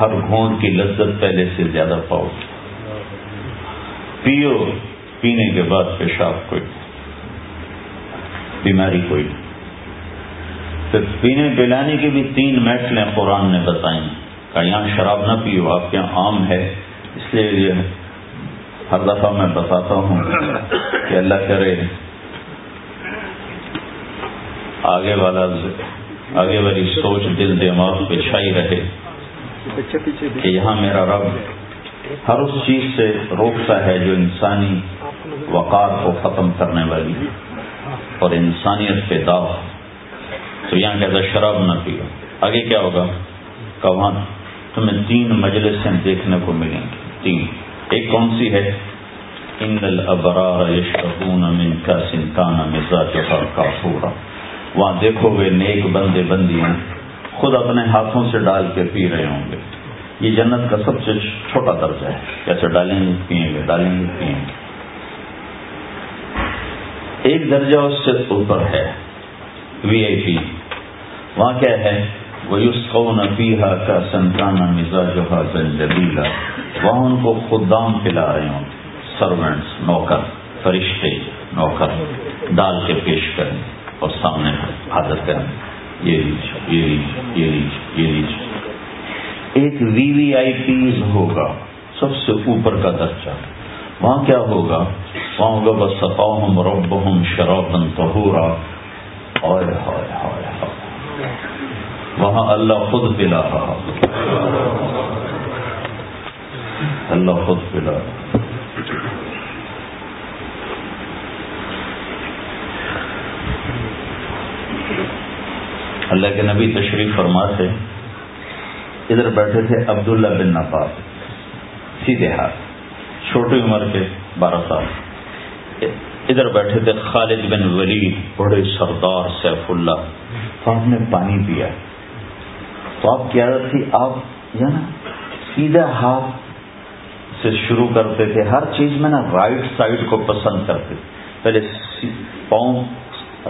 ہر گھونٹ کی لذت پہلے سے زیادہ پاؤ۔ پیو، پینے کے بعد پیشاب کوئی، بیماری کوئی۔ نہیں پھر پینے، پلانے کی بھی تین محفلیں قرآن نے بتائیں۔ کہ یہاں شراب نہ پیو، آپ کے یہاں عام ہے۔ اس لیے یہ ہر دفعہ میں بتاتا ہوں کہ اللہ کرے۔ آگے والا آگے والی سوچ دل دماغ پہ چھائی رہے کہ یہاں میرا رب ہر اس چیز سے روکتا ہے جو انسانی وقار کو ختم کرنے والی اور انسانیت پہ داغ۔ تو یہاں کہتا شراب نہ پیو۔ آگے کیا ہوگا؟ کہ وہاں تمہیں تین مجلسیں دیکھنے کو ملیں گی۔ تین۔ ایک کون سی ہے؟ ان الابرار یشربون من کاس کان مزاجها کافورا۔ وہاں دیکھو گے نیک بندے بندیاں خود اپنے ہاتھوں سے ڈال کے پی رہے ہوں گے۔ یہ جنت کا سب سے چھوٹا درجہ ہے۔ کیسے ڈالیں گے پیئیں گے، ڈالیں گے پیئیں گے۔ ایک درجہ اس سے اوپر ہے۔ وی آئی پی۔ وہاں کیا ہے؟ وہ یوس پیہا کا سنتانا مزاج زنجبیلا وہاں ان کو خدام پلا رہے ہوں۔ سروینٹس نوکر، فرشتے، نوکر، ڈال کے پیش کریں۔ اور سامنے حاضر کریں۔ یہ لیج یہ لیج یہ لیج یہ لیج ایک وی وی آئی پیز ہوگا، سب سے اوپر کا درجہ۔ وہاں کیا ہوگا؟ وہاں ہوگا بس سپاؤ ہم رب ہم شرابن تہورا اور وہاں اللہ خود پلا رہا۔ اللہ خود پلا رہا۔ اللہ کے نبی تشریف فرما تھے ادھر بیٹھے تھے عبداللہ بن نفاس، سیدھے ہاتھ، چھوٹی عمر کے بارہ سال۔ ادھر بیٹھے تھے خالد بن ولید، بڑے سردار سیف اللہ۔ تو آپ نے پانی پیا۔ تو آپ کی عادت تھی، آپ جو نا سیدھا ہاتھ سے شروع کرتے تھے، ہر چیز میں نا رائٹ سائڈ کو پسند کرتے پہلے پاؤں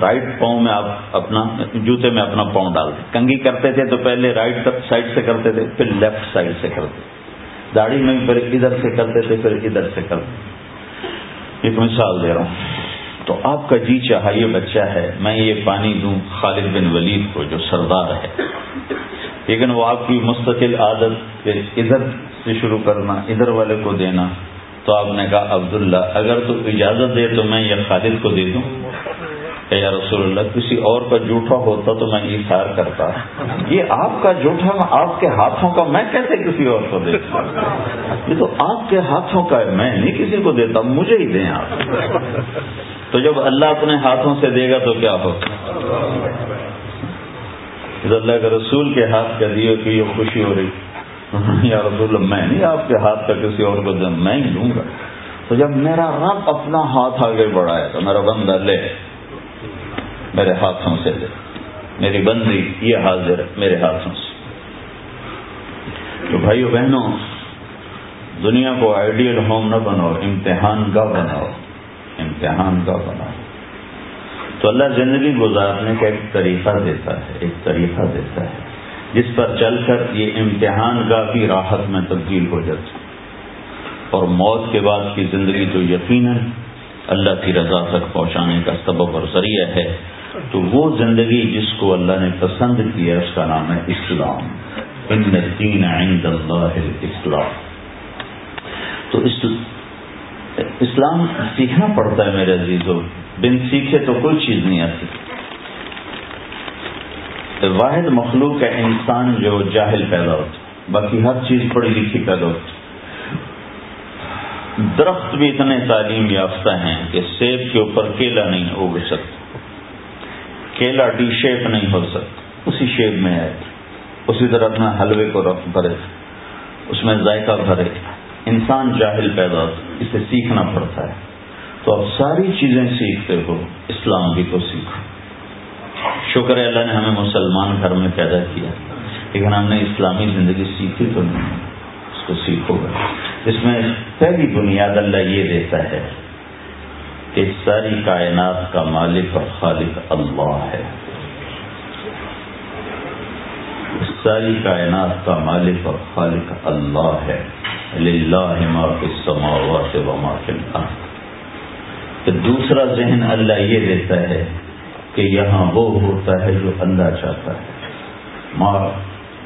رائٹ پاؤں میں آپ اپنا جوتے میں اپنا پاؤں ڈالتے کنگھی کرتے تھے تو پہلے رائٹ سائڈ سے کرتے تھے، پھر لیفٹ سائڈ سے کرتے داڑھی میں پھر ادھر سے کرتے تھے، پھر ادھر سے کرتے ایک مثال دے رہا ہوں۔ تو آپ کا جی چاہا یہ بچہ ہے، میں یہ پانی دوں، خالد بن ولید کو جو سردار ہے۔ لیکن وہ آپ کی مستقل عادت پھر ادھر سے شروع کرنا، ادھر والے کو دینا۔ تو آپ نے کہا، عبداللہ، اگر تو اجازت دے تو میں یہ خالد کو دے دوں۔ کہ یا رسول اللہ کسی اور کا جھوٹا ہوتا تو میں اشار کرتا۔ یہ آپ کا جھوٹا آپ کے ہاتھوں کا میں کیسے کسی اور کو دیتا؟ یہ تو آپ کے ہاتھوں کا ہے، میں نہیں کسی کو دیتا، مجھے ہی دیں آپ۔ تو جب اللہ اپنے ہاتھوں سے دے گا تو کیا ہو اللہ کے رسول کے ہاتھ کا دیے کہ یہ خوشی ہو رہی۔ یا رسول اللہ، میں نہیں آپ کے ہاتھ کا کسی اور کو دوں، میں ہی دوں گا۔ تو جب میرا رب اپنا ہاتھ آگے بڑھائے تو میرا بندہ لے۔ میرے ہاتھوں سے دے۔ میری بندی یہ حاضر میرے ہاتھوں سے۔ تو بھائیو بہنوں، دنیا کو آئیڈیل ہوم نہ بناؤ، امتحان کا بناؤ۔ امتحان کا بناؤ۔ تو اللہ زندگی گزارنے کا ایک طریقہ دیتا ہے، ایک طریقہ دیتا ہے۔ جس پر چل کر یہ امتحان کا بھی راحت میں تبدیل ہو جاتا اور موت کے بعد کی زندگی تو یقیناً اللہ کی رضا تک پہنچانے کا سبب اور ذریعہ ہے۔ تو وہ زندگی جس کو اللہ نے پسند کیا، اس کا نام ہے اسلام۔ ان دین عند اللہ اسلام تو اسلام سیکھنا پڑتا ہے میرے عزیزوں، بن سیکھے تو کوئی چیز نہیں آتی۔ واحد مخلوق ہے انسان جو جاہل پیدا ہوتا باقی ہر چیز پڑھی لکھی پیدا ہوتی درخت بھی اتنے تعلیم یافتہ ہیں کہ سیب کے اوپر کیلا نہیں اگ سکتا۔ کیلا ڈی شیپ نہیں ہو سکتا۔ اسی شیپ میں ہے۔ اسی طرح اپنا حلوے کو رخ بھرے۔ اس میں ذائقہ بھرے۔ انسان جاہل پیدا اسے سیکھنا پڑتا ہے۔ تو اب ساری چیزیں سیکھتے ہو۔ اسلام بھی تو سیکھو۔ شکر ہے اللہ نے ہمیں مسلمان گھر میں پیدا کیا۔ لیکن ہم نے اسلامی زندگی سیکھی تو نہیں۔ اس کو سیکھو۔ گا اس میں پہلی بنیاد اللہ یہ دیتا ہے۔ کہ ساری کائنات کا مالک اور خالق اللہ ہے۔ ساری کائنات کا مالک اور خالق اللہ ہے۔ ما فی السماوات و ما فی الارض۔ دوسرا ذہن اللہ یہ دیتا ہے کہ یہاں وہ ہوتا ہے جو اللہ چاہتا ہے۔ ما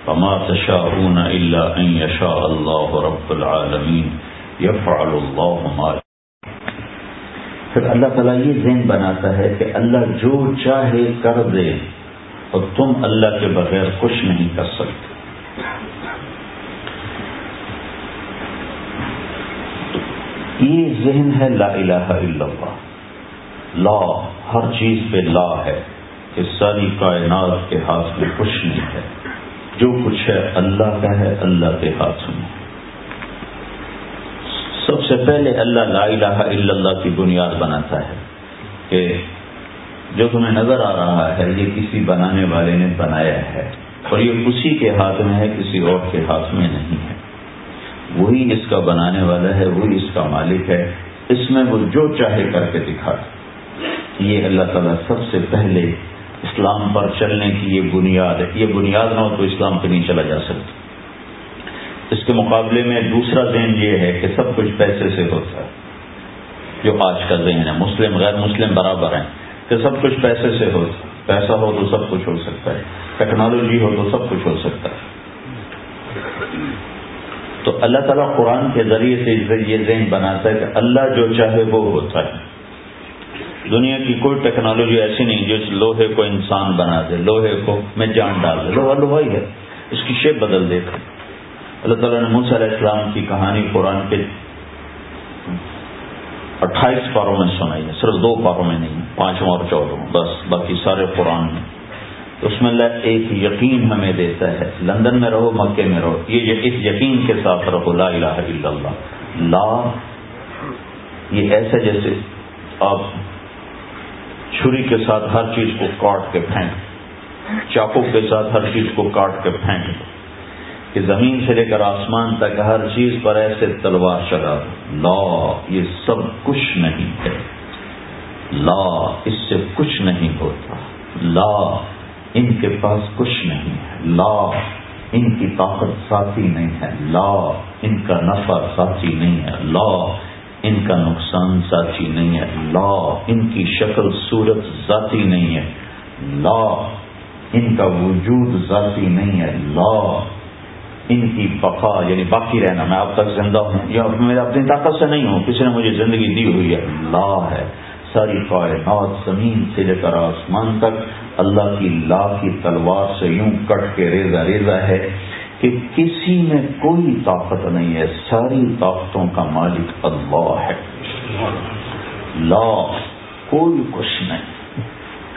فما تشاءون الا ان يشاء الله رب العالمین يفعل الله ما پھر اللہ تعالیٰ یہ ذہن بناتا ہے کہ اللہ جو چاہے کر دے اور تم اللہ کے بغیر کچھ نہیں کر سکتے۔ یہ ذہن ہے لا الہ الا اللہ۔ لا، ہر چیز پہ لا ہے کہ ساری کائنات کے ہاتھ میں کچھ نہیں ہے۔ جو کچھ ہے اللہ کا ہے، اللہ کے ہاتھ میں۔ سب سے پہلے اللہ لا الہ الا اللہ کی بنیاد بناتا ہے کہ جو تمہیں نظر آ رہا ہے، یہ کسی بنانے والے نے بنایا ہے۔ اور یہ اسی کے ہاتھ میں ہے، کسی اور کے ہاتھ میں نہیں ہے۔ وہی اس کا بنانے والا ہے، وہی اس کا مالک ہے۔ اس میں وہ جو چاہے کر کے دکھا۔ یہ اللہ تعالیٰ سب سے پہلے اسلام پر چلنے کی یہ بنیاد ہے۔ یہ بنیاد نہ ہو تو اسلام پہ نہیں چلا جا سکتا۔ اس کے مقابلے میں دوسرا ذہن یہ ہے کہ سب کچھ پیسے سے ہوتا ہے، جو آج کا ذہن ہے، مسلم، غیر مسلم برابر ہیں، کہ سب کچھ پیسے سے ہوتا پیسہ ہو تو سب کچھ ہو سکتا ہے، ٹیکنالوجی ہو تو سب کچھ ہو سکتا ہے۔ تو اللہ تعالیٰ قرآن کے ذریعے سے یہ ذہن بناتا ہے کہ اللہ جو چاہے وہ ہوتا ہے۔ دنیا کی کوئی ٹیکنالوجی ایسی نہیں جو لوہے کو انسان بنا دے، لوہے کو میں جان ڈال دے، لوہا لوہا ہی ہے، اس کی شیپ بدل دے اللہ تعالیٰ نے موسیٰ علیہ السلام کی کہانی قرآن کے اٹھائیس پاروں میں سنائی ہے، صرف دو پاروں میں نہیں، پانچوں اور چودہ بس باقی سارے قرآن میں اس میں اللہ ایک یقین ہمیں دیتا ہے، لندن میں رہو مکے میں رہو۔ یہ اس یقین کے ساتھ رہو لا الہ الا اللہ۔ لا، یہ ایسا جیسے آپ چھری کے ساتھ ہر چیز کو کاٹ کے پھینک، چاقو کے ساتھ ہر چیز کو کاٹ کے پھینک۔ کہ زمین سے لے کر آسمان تک ہر چیز پر ایسے تلوار چلا لا، یہ سب کچھ نہیں ہے۔ لا، اس سے کچھ نہیں ہوتا۔ لا، ان کے پاس کچھ نہیں ہے۔ لا، ان کی طاقت ساتھی نہیں ہے۔ لا، ان کا نفع ساتھی نہیں ہے۔ لا، ان کا نقصان ساتھی نہیں ہے۔ لا، ان کی شکل، صورت ذاتی نہیں ہے۔ لا، ان کا وجود ذاتی نہیں ہے۔ لا ان کی بقا یعنی باقی رہنا، میں اب تک زندہ ہوں، یا میں اپنی طاقت سے نہیں ہوں، کسی نے مجھے زندگی دی ہوئی ہے۔ لا ہے۔ ساری کائنات زمین سے لے کر آسمان تک اللہ کی لا کی تلوار سے یوں کٹ کے ریزا ریزا ہے کہ کسی میں کوئی طاقت نہیں ہے۔ ساری طاقتوں کا مالک اللہ ہے۔ لا، کوئی کچھ نہیں۔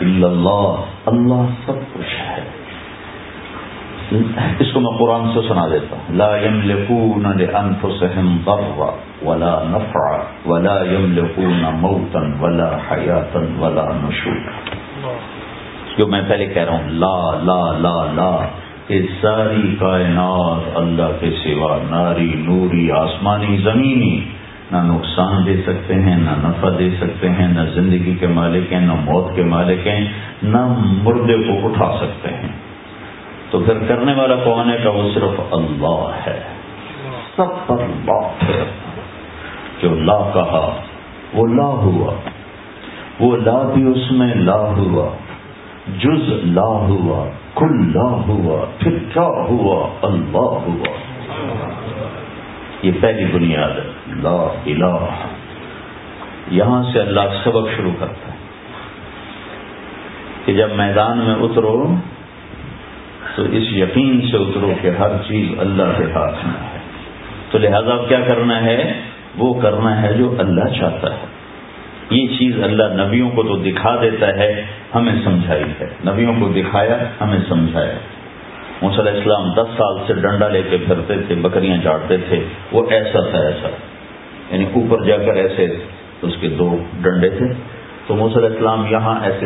اللہ اللہ سب کچھ ہے۔ اس کو میں قرآن سے سنا دیتا ہوں. لا يملكون لانفسهم ضرا ولا نفعا ولا يملكون موتا ولا حياة ولا نشورا. جو میں پہلے کہہ رہا ہوں، لا لا لا لا کہ ساری کائنات اللہ کے سوا ناری نوری، آسمانی، زمینی، نہ نقصان دے سکتے ہیں، نہ نفع دے سکتے ہیں، نہ زندگی کے مالک ہیں، نہ موت کے مالک ہیں، نہ مردے کو اٹھا سکتے ہیں۔ تو پھر کرنے والا کون ہے کہ وہ صرف اللہ ہے؟ سب پر بات ہے۔ جو لا کہا، وہ لا ہوا۔ وہ لا بھی اس میں لا ہوا۔ جز لا ہوا، کل لا ہوا، پھر کیا ہوا؟ اللہ ہوا۔ یہ پہلی بنیاد ہے۔ لا الہ۔ یہاں سے اللہ سبق شروع کرتا ہے کہ جب میدان میں اترو تو اس یقین سے اترو کہ ہر چیز اللہ کے ہاتھ میں ہے۔ تو لہذا کیا کرنا ہے؟ وہ کرنا ہے جو اللہ چاہتا ہے۔ یہ چیز اللہ نبیوں کو تو دکھا دیتا ہے، ہمیں سمجھائی ہے۔ نبیوں کو دکھایا، ہمیں سمجھایا۔ علیہ السلام دس سال سے ڈنڈا لے کے پھرتے تھے، بکریاں چاٹتے تھے۔ وہ ایسا تھا، ایسا۔ یعنی اوپر جا کر ایسے اس کے دو ڈنڈے تھے۔ تو علیہ السلام یہاں ایسے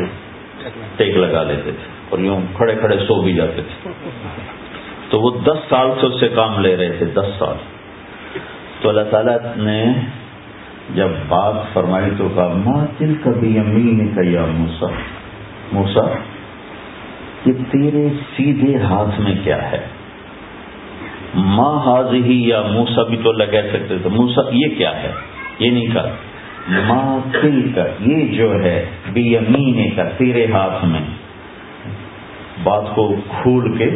ٹیک لگا لیتے تھے۔ اور یوں کھڑے کھڑے سو بھی جاتے تھے۔ تو وہ دس سال سے اس سے کام لے رہے تھے، دس سال۔ تو اللہ تعالیٰ نے جب بات فرمائی تو کہا ماں دل کبھی امین کا یا موسا موسا کہ تیرے سیدھے ہاتھ میں کیا ہے؟ ماں حاضی ہی یا موسا بھی تو لگا سکتے تھے۔ موسا یہ کیا ہے؟ یہ نہیں کہا۔ ماں تل کا یہ جو ہے، بی امین کا تیرے ہاتھ میں۔ بات کو کھول کے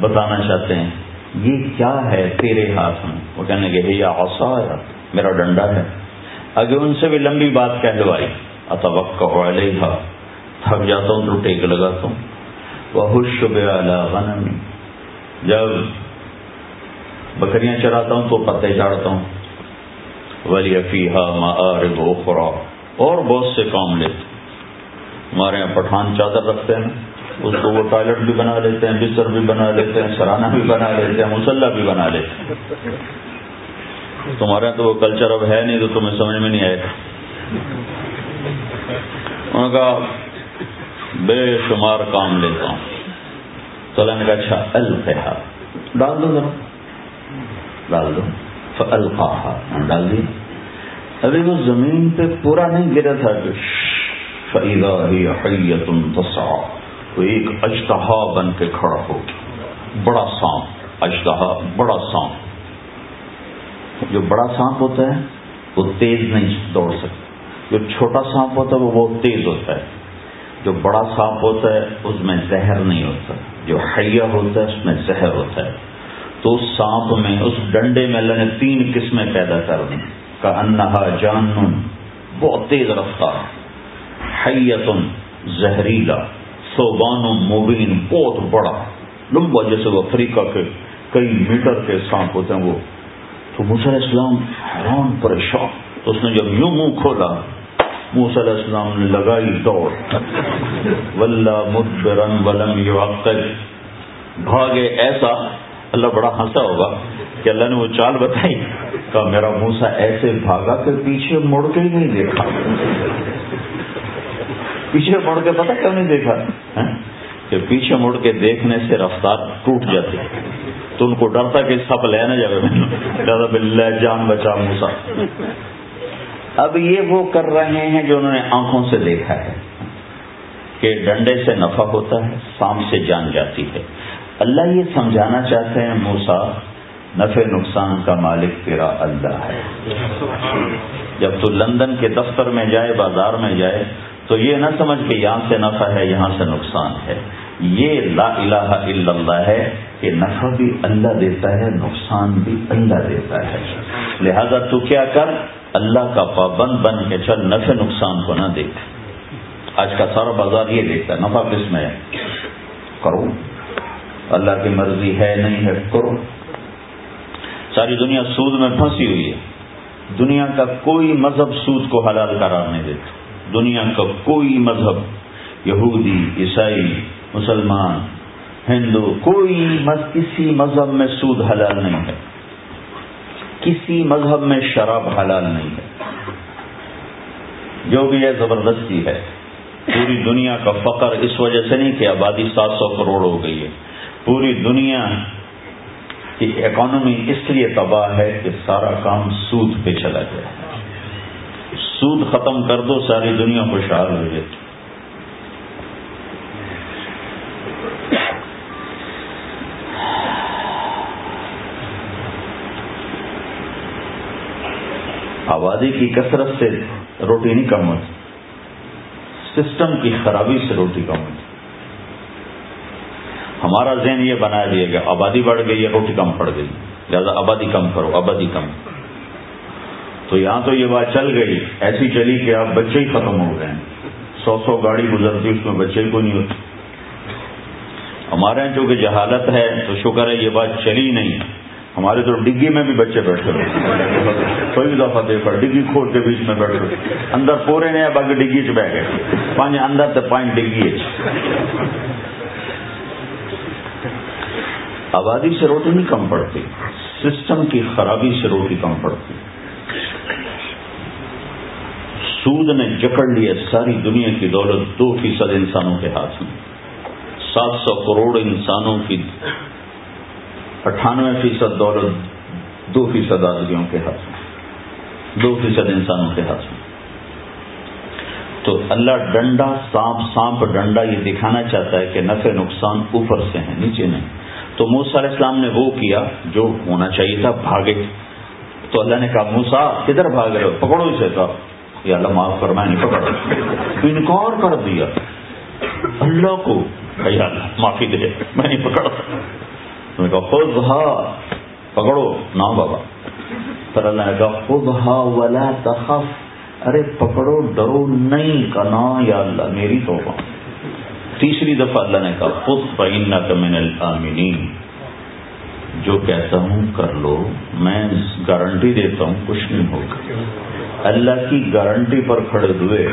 بتانا چاہتے ہیں۔ یہ کیا ہے تیرے ہاتھ میں؟ وہ کہنے کے یا اوسا میرا ڈنڈا ہے۔ اگر ان سے بھی لمبی بات کہلوائی اتوقع کا تھک جاتا ہوں، تو ٹیک لگاتا ہوں۔ بہت غنم۔ جب بکریاں چراتا ہوں، تو پتے چاڑتا ہوں۔ ولی افیحا ماں اور بہت سے کام لیتے۔ ہمارے یہاں پٹھان چادر رکھتے ہیں۔ اس کو وہ ٹوائلٹ بھی بنا لیتے ہیں، بستر بھی بنا لیتے ہیں، سرانہ بھی بنا لیتے ہیں، مسلح بھی بنا لیتے ہیں۔ تمہارے تو وہ کلچر اب ہے نہیں تو تمہیں سمجھ میں نہیں آئے گا۔ انہوں نے کہا، بے شمار کام لیتا ہوں۔ تو اللہ نے کہا اچھا الفا ڈال دو ذرا۔ ڈال دو۔ الفا ڈال دی ابھی وہ زمین پہ پورا نہیں گرا تھا۔ کہ فیضا ہی حیت تو ایک اجتہا بن کے کھڑا ہو بڑا سانپ اجتہا بڑا سانپ جو بڑا سانپ ہوتا ہے، وہ تیز نہیں دوڑ سکتا۔ جو چھوٹا سانپ ہوتا ہے، وہ بہت تیز ہوتا ہے۔ جو بڑا سانپ ہوتا ہے، اس میں زہر نہیں ہوتا۔ جو حیا ہوتا ہے، اس میں زہر ہوتا ہے۔ تو اس سانپ میں، اس ڈنڈے میں اللہ نے تین قسمیں پیدا کر دی۔ کا انہا جان بہت تیز رفتار۔ حیتن، زہریلا۔ سوبان و مبین، بہت بڑا، لمبا جیسے وہ افریقہ کے کئی میٹر کے سانپ ہوتے ہیں وہ۔ تو علیہ السلام حیران پریشان۔ تو اس نے جب یوں منہ کھولا، موسیٰ علیہ السلام نے لگائی دوڑ۔ ولہ مدبرن ولم یو بھاگے ایسا، اللہ بڑا ہنسا ہوگا کہ اللہ نے وہ چال بتائی۔ کہ میرا موسا ایسے بھاگا کہ پیچھے مڑ کے ہی نہیں دیکھا۔ پیچھے مڑ کے پتا کیوں نہیں دیکھا؟ ہاں؟ کہ پیچھے مڑ کے دیکھنے سے رفتار ٹوٹ جاتی تو ان کو ڈرتا کہ سب لینا جائے۔ بلّہ جان بچا موسا۔ اب یہ وہ کر رہے ہیں جو انہوں نے آنکھوں سے دیکھا ہے۔ کہ ڈنڈے سے نفع ہوتا ہے سام سے جان جاتی ہے۔ اللہ یہ سمجھانا چاہتے ہیں موسا، نفع نقصان کا مالک تیرا اللہ ہے۔ جب تو لندن کے دفتر میں جائے، بازار میں جائے تو یہ نہ سمجھ کہ یہاں سے نفع ہے، یہاں سے نقصان ہے۔ یہ لا الہ الا اللہ ہے کہ نفع بھی اللہ دیتا ہے، نقصان بھی اللہ دیتا ہے۔ لہذا تو کیا کر؟ اللہ کا پابند بن کے چل، نفع نقصان کو نہ دیکھ۔ آج کا سارا بازار یہ دیکھتا ہے، نفع کس میں ہے؟ کرو۔ اللہ کی مرضی ہے، نہیں ہے، کرو۔ ساری دنیا سود میں پھنسی ہوئی ہے۔ دنیا کا کوئی مذہب سود کو حلال قرار نہیں دیتا۔ دنیا کا کوئی مذہب، یہودی، عیسائی، مسلمان، ہندو، کوئی کسی مذہب میں سود حلال نہیں ہے۔ کسی مذہب میں شراب حلال نہیں ہے۔ جو بھی ہے، زبردستی ہے۔ پوری دنیا کا فقر اس وجہ سے نہیں کہ آبادی سات سو کروڑ ہو گئی ہے۔ پوری دنیا کی اکانومی اس لیے تباہ ہے کہ سارا کام سود پہ چلا گیا ہے سود ختم کر دو، ساری دنیا خوشحال ہو جائے۔ آبادی کی کثرت سے روٹی نہیں کم ہوتی۔ سسٹم کی خرابی سے روٹی کم ہوتی۔ ہمارا ذہن یہ بنا دیا گیا آبادی بڑھ گئی ہے، روٹی کم پڑ گئی۔ لہٰذا آبادی کم کرو، آبادی کم۔ تو یہاں تو یہ بات چل گئی، ایسی چلی کہ آپ بچے ہی ختم ہو گئے ہیں۔ سو سو گاڑی گزرتی، اس میں بچے کو نہیں ہوتے ہمارے یہاں چونکہ جہالت ہے، تو شکر ہے یہ بات چلی نہیں۔ ہمارے تو ڈگی میں بھی بچے بیٹھے کوئی بھی دفعہ دیکھ پڑ ڈگی کھول کے بیچ میں بیٹھے اندر پورے نہیں باقی ڈگی چ بہ گئے۔ پانچ اندر تو پانچ ڈگی آبادی سے روٹی نہیں کم پڑتی، سسٹم کی خرابی سے روٹی کم پڑتی۔ سود نے جکڑ لیا ساری دنیا کی دولت دو فیصد انسانوں کے ہاتھ میں۔ سات سو کروڑ انسانوں کی اٹھانوے فیصد دولت دو فیصد آدمیوں کے ہاتھ میں۔ دو فیصد انسانوں کے ہاتھ میں۔ تو اللہ ڈنڈا سانپ سانپ ڈنڈا یہ دکھانا چاہتا ہے کہ نفع، نقصان اوپر سے ہیں، نیچے نہیں۔ تو موسا علیہ السلام نے وہ کیا جو ہونا چاہیے تھا، بھاگے۔ تو اللہ نے کہا موسا کدھر بھاگ رہے ہو؟ پکڑو اسے کہا یہ اللہ معاف کر میں نہیں پکڑا انکار کر دیا۔ اللہ کو۔ اللہ، معافی دے۔ میں نہیں پکڑا۔ نے کہا خود ہا۔ پکڑو۔ نہ بابا۔ پھر اللہ نے کہا خود ہا ولا تخف۔ ارے پکڑو، ڈرو نہیں۔ کنا یا اللہ، میری تو تیسری دفعہ اللہ نے کہا خود پہننا کا من الامنین جو کہتا ہوں کر لو، میں گارنٹی دیتا ہوں کچھ نہیں ہوگا۔ اللہ کی گارنٹی پر کھڑے ہوئے،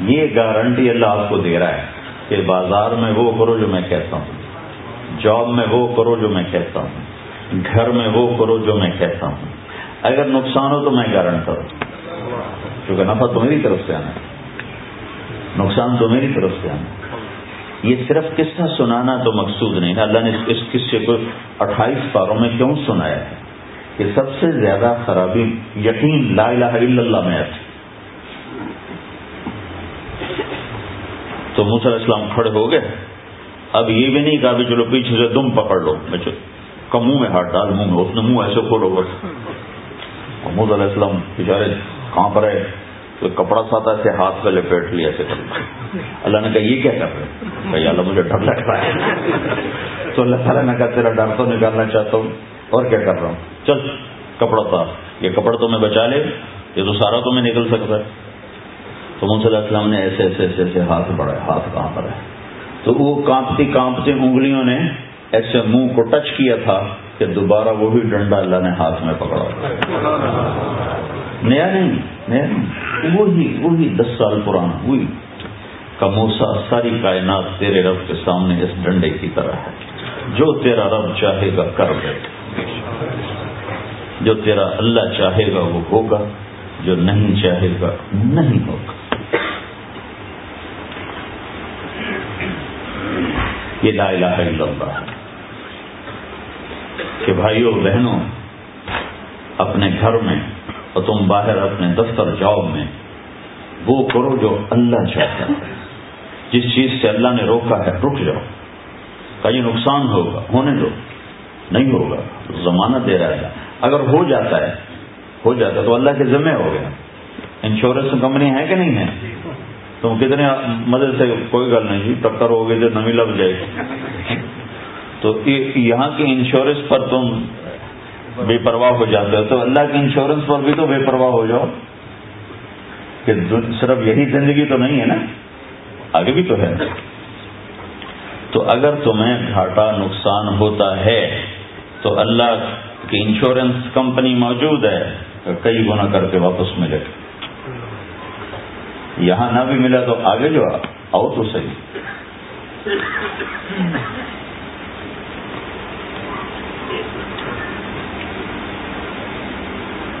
یہ گارنٹی اللہ آپ کو دے رہا ہے کہ بازار میں وہ کرو جو میں کہتا ہوں۔ جاب میں وہ کرو جو میں کہتا ہوں۔ گھر میں وہ کرو جو میں کہتا ہوں۔ اگر نقصان ہو تو میں گارنٹ کروں۔ کیونکہ نفع تو میری طرف سے آنا ہے۔ نقصان تو میری طرف سے آنا یہ صرف قصہ سنانا تو مقصود نہیں اللہ نے اس قصے کو اٹھائیس پاروں میں کیوں سنایا ہے؟ کہ سب سے زیادہ خرابی یقین لا الہ الا اللہ میں آتی۔ تو علیہ السلام کھڑے ہو گئے۔ اب یہ بھی نہیں کہا بھی چلو پیچھے سے دم پکڑ لو۔ میں کم منہ میں ہاتھ ڈال، منہ میں اس نے منہ ایسے کھولو بس۔ محمود علیہ السلام بےچارے کہاں پر ہے تو کپڑا ساتا سے ہاتھ پہ لپیٹ لیا، ایسے کر اللہ نے کہا، یہ کیا کر رہے کہ اللہ، مجھے ڈر لگ رہا ہے۔ تو اللہ تعالیٰ نے کہا، تیرا ڈر تو نکالنا چاہتا ہوں۔ اور کیا کر رہا ہوں؟ چل، کپڑا تھا۔ یہ کپڑا تو میں بچا لے، یہ تو سارا تو میں نکل سکتا ہے۔ تو محمد علیہ السلام نے ایسے ایسے ایسے ایسے ہاتھ بڑھائے۔ ہاتھ کہاں پر ہے؟ تو وہ کانپتی کانپتی انگلیوں نے ایسے منہ کو ٹچ کیا تھا کہ دوبارہ وہی ڈنڈا اللہ نے ہاتھ میں پکڑا۔ نیا نہیں نیا نہیں۔ وہی وہی دس سال پرانا، وہی۔ کموسا، ساری کائنات تیرے رب کے سامنے اس ڈنڈے کی طرح ہے۔ جو تیرا رب چاہے گا کر دے۔ جو تیرا اللہ چاہے گا وہ ہوگا، جو نہیں چاہے گا نہیں ہوگا۔ یہ لا الہ الا اللہ ہے۔ کہ بھائیوں بہنوں، اپنے گھر میں اور تم باہر اپنے دفتر جاب میں، وہ کرو جو اللہ چاہتا ہے۔ جس چیز سے اللہ نے روکا ہے، رک جاؤ۔ کہیں نقصان ہوگا، ہونے دو۔ نہیں ہوگا ضمانت دے رہا ہے۔ اگر ہو جاتا ہے، ہو جاتا ہے تو اللہ کے ذمہ ہو گیا۔ انشورنس کمپنی ہے کہ نہیں ہے؟ تم کتنے مدد سے، کوئی گل نہیں جی ٹکر ہو گئی تو نمی لگ جائے گی۔ تو یہاں کی انشورنس پر تم بے پرواہ ہو جاتے ہو۔ تو اللہ کے انشورنس پر بھی تو بے پرواہ ہو جاؤ۔ کہ صرف یہی زندگی تو نہیں ہے نا؟ آگے بھی تو ہے۔ تو اگر تمہیں گھاٹا نقصان ہوتا ہے، تو اللہ کی انشورنس کمپنی موجود ہے۔ کئی گنا کر کے واپس ملے۔ گا یہاں نہ بھی ملا تو آگے جو آؤ تو صحیح۔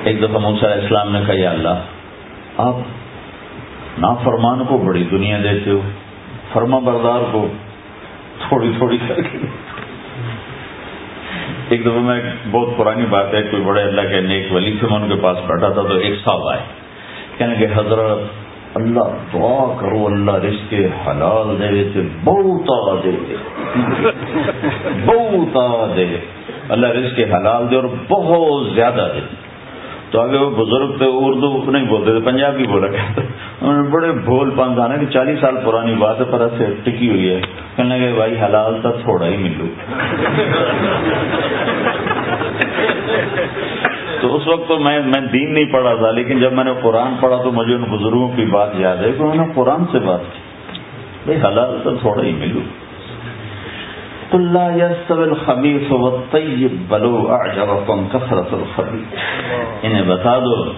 ایک دفعہ علیہ السلام نے کہا، یا اللہ، آپ نافرمان کو بڑی دنیا دیتے ہو، فرما بردار کو تھوڑی تھوڑی کر کے ایک دفعہ میں بہت پرانی بات ہے، کوئی بڑے اللہ کے نیک ولی سے میں ان کے پاس بیٹھا تھا تو ایک صاحب آئے۔ کہنے کہ حضرت، اللہ دعا کرو، اللہ رشتے کے حلال دے دیتے بہت دے۔ بہت دے۔ اللہ رزق حلال دے اور بہت زیادہ دے۔ تو آگے وہ بزرگ تھے، اردو نہیں بولتے تھے پنجابی بولا کرتے انہوں نے بڑے بھول پان تھا نا کہ چالیس سال پرانی بات ہے، پر سے ٹکی ہوئی ہے۔ کہنے لگے، بھائی، حلال تھا تھوڑا ہی ملو۔ تو اس وقت تو میں میں دین نہیں پڑھا تھا، لیکن جب میں نے قرآن پڑھا تو مجھے ان بزرگوں کی بات یاد ہے کہ انہوں نے قرآن سے بات کی۔ بھائی، حلال تو تھوڑا ہی ملو۔ اللہ الخبیث والطیب بلو اعجبکم کثرت الخبیث انہیں بتا دو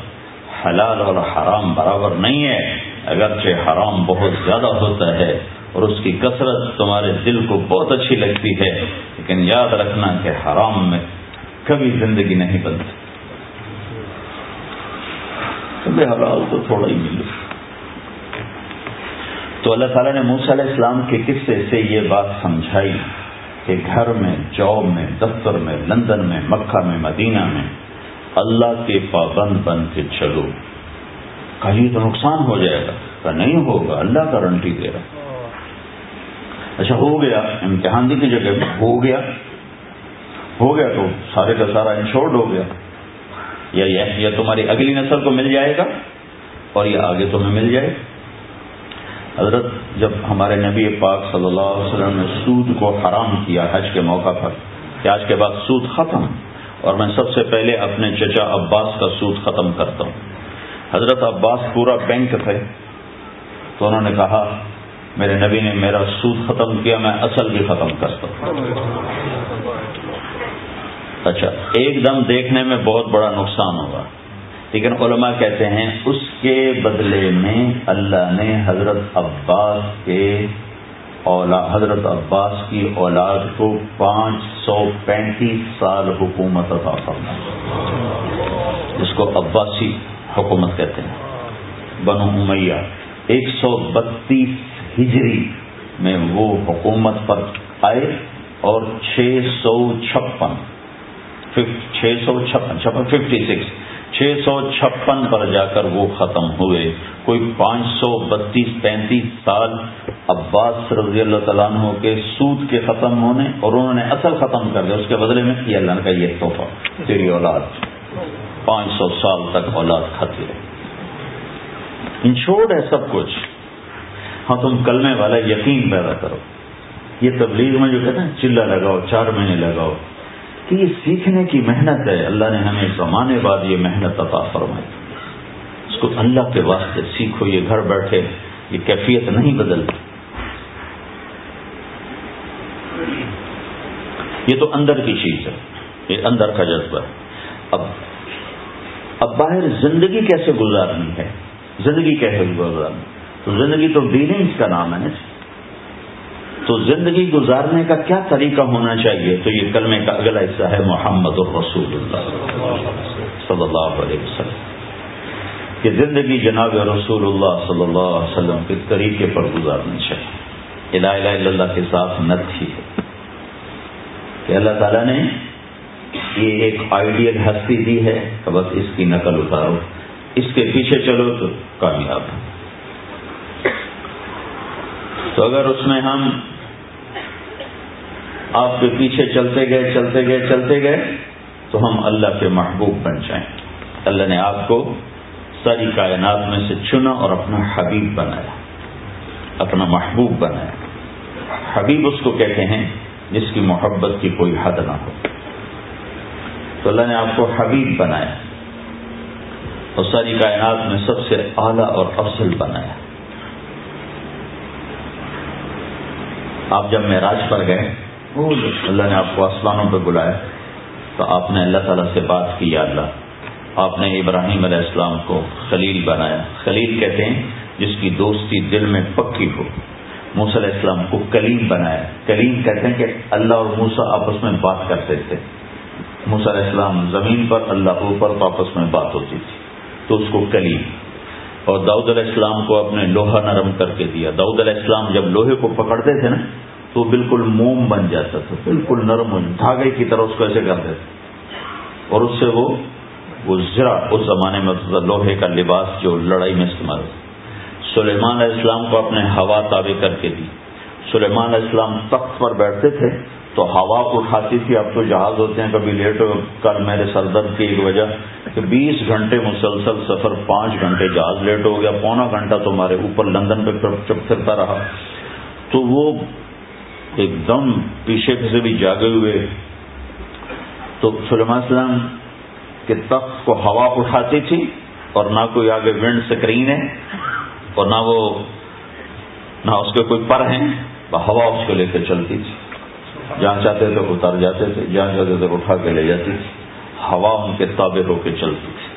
حلال اور حرام برابر نہیں ہے۔ اگرچہ حرام بہت زیادہ ہوتا ہے اور اس کی کثرت تمہارے دل کو بہت اچھی لگتی ہے لیکن یاد رکھنا کہ حرام میں کبھی زندگی نہیں بنتی۔ حلال تو تھوڑا ہی ملو تو اللہ تعالیٰ نے موسیٰ علیہ السلام کے قصے سے یہ بات سمجھائی۔ کہ گھر میں، جاب میں، دفتر میں، لندن میں، مکہ میں، مدینہ میں اللہ کے پابند بن کے چلو۔ کہیں تو نقصان ہو جائے گا۔ کہ نہیں ہوگا۔ اللہ گارنٹی دے رہا۔ اچھا ہو گیا۔ امتحان کی جگہ ہو گیا۔ ہو گیا تو سارے کا سارا انشورڈ ہو گیا۔ یا یا تمہاری اگلی نسل کو مل جائے گا اور یہ آگے تمہیں مل جائے۔ گا حضرت جب ہمارے نبی پاک صلی اللہ علیہ وسلم نے سود کو حرام کیا حج کے موقع پر، کہ آج کے بعد سود ختم، اور میں سب سے پہلے اپنے چچا عباس کا سود ختم کرتا ہوں۔ حضرت عباس پورا بینک تھے، تو انہوں نے کہا، میرے نبی نے میرا سود ختم کیا، میں اصل بھی ختم کرتا ہوں۔ اچھا ایک دم دیکھنے میں بہت بڑا نقصان ہوگا۔ لیکن علماء کہتے ہیں اس کے بدلے میں اللہ نے حضرت عباس کے اولاد حضرت عباس کی اولاد کو پانچ سو پینتیس سال حکومت عطا کرنا جس کو عباسی حکومت کہتے ہیں۔ بنو امیہ، ایک سو بتیس ہجری میں وہ حکومت پر آئے اور چھ سو چھپن چھ سو چھپن چھپن، ففٹی سکس چھ سو چھپن پر جا کر وہ ختم ہوئے۔ کوئی پانچ سو بتیس پینتیس سال عباس رضی اللہ تعالیٰ عنہ کے سود کے ختم ہونے اور انہوں نے اصل ختم کر دیا۔ اس کے بدلے میں یہ اللہ کا یہ تحفہ، تیری اولاد۔ پانچ سو سال تک اولاد کھاتی رہے۔ انشورڈ ہے سب کچھ۔ ہاں تم کلمے والا یقین پیدا کرو۔ یہ تبلیغ میں جو کہتے ہیں چلا لگاؤ، چار مہینے لگاؤ۔ کہ یہ سیکھنے کی محنت ہے، اللہ نے ہمیں زمانے بعد یہ محنت عطا فرمائی۔ اس کو اللہ کے واسطے سیکھو، یہ گھر بیٹھے یہ کیفیت نہیں بدلتی۔ یہ تو اندر کی چیز ہے، یہ اندر کا جذبہ ہے۔ اب اب باہر زندگی کیسے گزارنی ہے؟ زندگی کیسے گزارنی تو زندگی تو ڈیلنگس کا نام ہے۔ تو زندگی گزارنے کا کیا طریقہ ہونا چاہیے؟ تو یہ کلمے کا اگلا حصہ ہے محمد الرسول اللہ صلی اللہ علیہ وسلم۔ کہ زندگی جناب رسول اللہ صلی اللہ علیہ وسلم کے طریقے پر گزارنی چاہیے۔ الہ الہ الا اللہ کے ساتھ نت ہی ہے۔ کہ اللہ تعالیٰ نے یہ ایک آئیڈیل ہستی دی ہے کہ بس اس کی نقل اتارو۔ اس کے پیچھے چلو تو کامیاب تو اگر اس میں ہم آپ کے پیچھے چلتے گئے چلتے گئے چلتے گئے، تو ہم اللہ کے محبوب بن جائیں۔ اللہ نے آپ کو ساری کائنات میں سے چنا اور اپنا حبیب بنایا۔ اپنا محبوب بنایا۔ حبیب اس کو کہتے ہیں جس کی محبت کی کوئی حد نہ ہو۔ تو اللہ نے آپ کو حبیب بنایا اور ساری کائنات میں سب سے اعلیٰ اور افضل بنایا۔ آپ جب معراج پر گئے، اللہ نے آپ کو آسمانوں پہ بلایا، تو آپ نے اللہ تعالیٰ سے بات کی، یا اللہ، آپ نے ابراہیم علیہ السلام کو خلیل بنایا۔ خلیل کہتے ہیں جس کی دوستی دل میں پکی ہو۔ موسیٰ علیہ السلام کو کلیم بنایا۔ کلیم کہتے ہیں کہ اللہ اور موسا آپس میں بات کرتے تھے۔ موسیٰ علیہ السلام زمین پر، اللہ اوپر تو آپس میں بات ہوتی تھی، تو اس کو کلیم اور داؤد علیہ السلام کو اپنے لوہا نرم کر کے دیا۔ داؤد علیہ السلام جب لوہے کو پکڑتے تھے نا، تو بالکل موم بن جاتا تھا، بالکل نرم دھاگے کی طرح اس کو ایسے کرتے تھے۔ اور اس سے وہ ذرا اس زمانے میں لوہے کا لباس جو لڑائی میں استعمال ہوتا سلیمان علیہ السلام کو اپنے ہوا تابع کر کے دی۔ سلیمان علیہ السلام تخت پر بیٹھتے تھے تو ہوا اٹھاتی تھی، اب تو جہاز ہوتے ہیں، کبھی لیٹ کل میرے سر درد کی ایک وجہ کہ بیس گھنٹے مسلسل سفر، پانچ گھنٹے جہاز لیٹ ہو گیا، پونا گھنٹہ تمہارے اوپر لندن پہ چپ پھرتا رہا۔ تو وہ ایک دم پیچھے سے بھی جاگے ہوئے۔ تو سلیمان السلام کے تخت کو ہوا اٹھاتی تھی اور نہ کوئی آگے ونڈ سکرین ہے اور نہ وہ نہ اس کے کوئی پر ہیں، ہوا اس کو لے کے چلتی تھی۔ جہاں چاہتے تھے اتر جاتے تھے جہاں چاہتے تھے اٹھا کے لے جاتی تھی ہوا ان کے تابع ہو کے چلتی تھی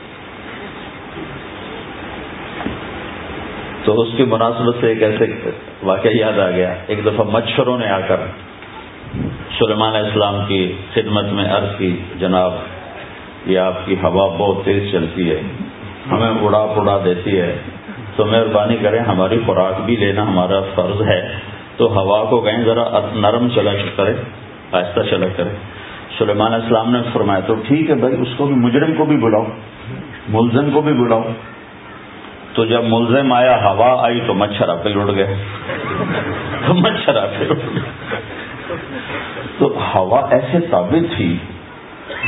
تو اس کی مناسبت سے ایک ایسے واقعہ یاد آ گیا۔ ایک دفعہ مچھروں نے آ کر سلیمان علیہ السلام کی خدمت میں عرض کی، جناب، یہ آپ کی ہوا بہت تیز چلتی ہے، ہمیں اڑا پڑا دیتی ہے۔ تو مہربانی کریں، ہماری خوراک بھی لینا ہمارا فرض ہے۔ تو ہوا کو کہیں ذرا نرم چلا کرے، آہستہ چلا کرے۔ سلیمان السلام نے فرمایا، تو ٹھیک ہے بھائی، اس کو بھی، مجرم کو بھی بلاؤ، ملزم کو بھی بلاؤ۔ تو جب ملزم آیا، ہوا آئی تو مچھر آپ اڑ گئے۔ تو مچھر آپ اڑ گئے۔ تو ہوا ایسے تابع تھی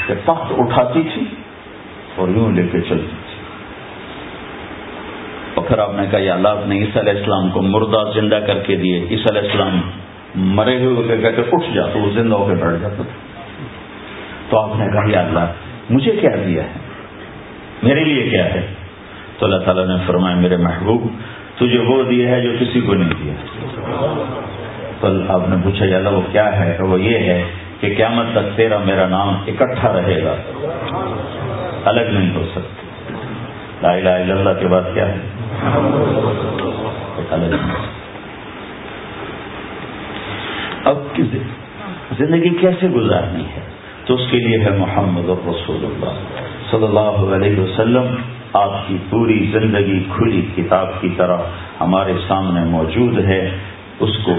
کہ تخت اٹھاتی تھی اور یوں لے کے چلتی۔ تھی آپ نے کہا یا اللہ نے عیسی علیہ السلام کو مردہ زندہ کر کے دیے۔ عیسی علیہ السلام مرے ہوئے کہہ کے اٹھ جاتا وہ زندہ ہو کے بیٹھ جاتا تھا۔ تو آپ نے کہا، یا اللہ، مجھے کیا دیا ہے؟ میرے لیے کیا ہے؟ تو اللہ تعالیٰ نے فرمایا، میرے محبوب، تجھے وہ دیا ہے جو کسی کو نہیں دیا۔ تو آپ نے پوچھا، یا اللہ، وہ کیا ہے؟ وہ یہ ہے کہ قیامت تک تیرا میرا نام اکٹھا رہے گا۔ الگ نہیں ہو سکتا۔ لا الہ الا اللہ کے بعد کیا ہے؟ اب زندگی کیسے گزارنی ہے؟ تو اس کے لیے ہے محمد رسول اللہ صلی اللہ علیہ وسلم، آپ کی پوری زندگی کھلی کتاب کی طرح ہمارے سامنے موجود ہے۔ اس کو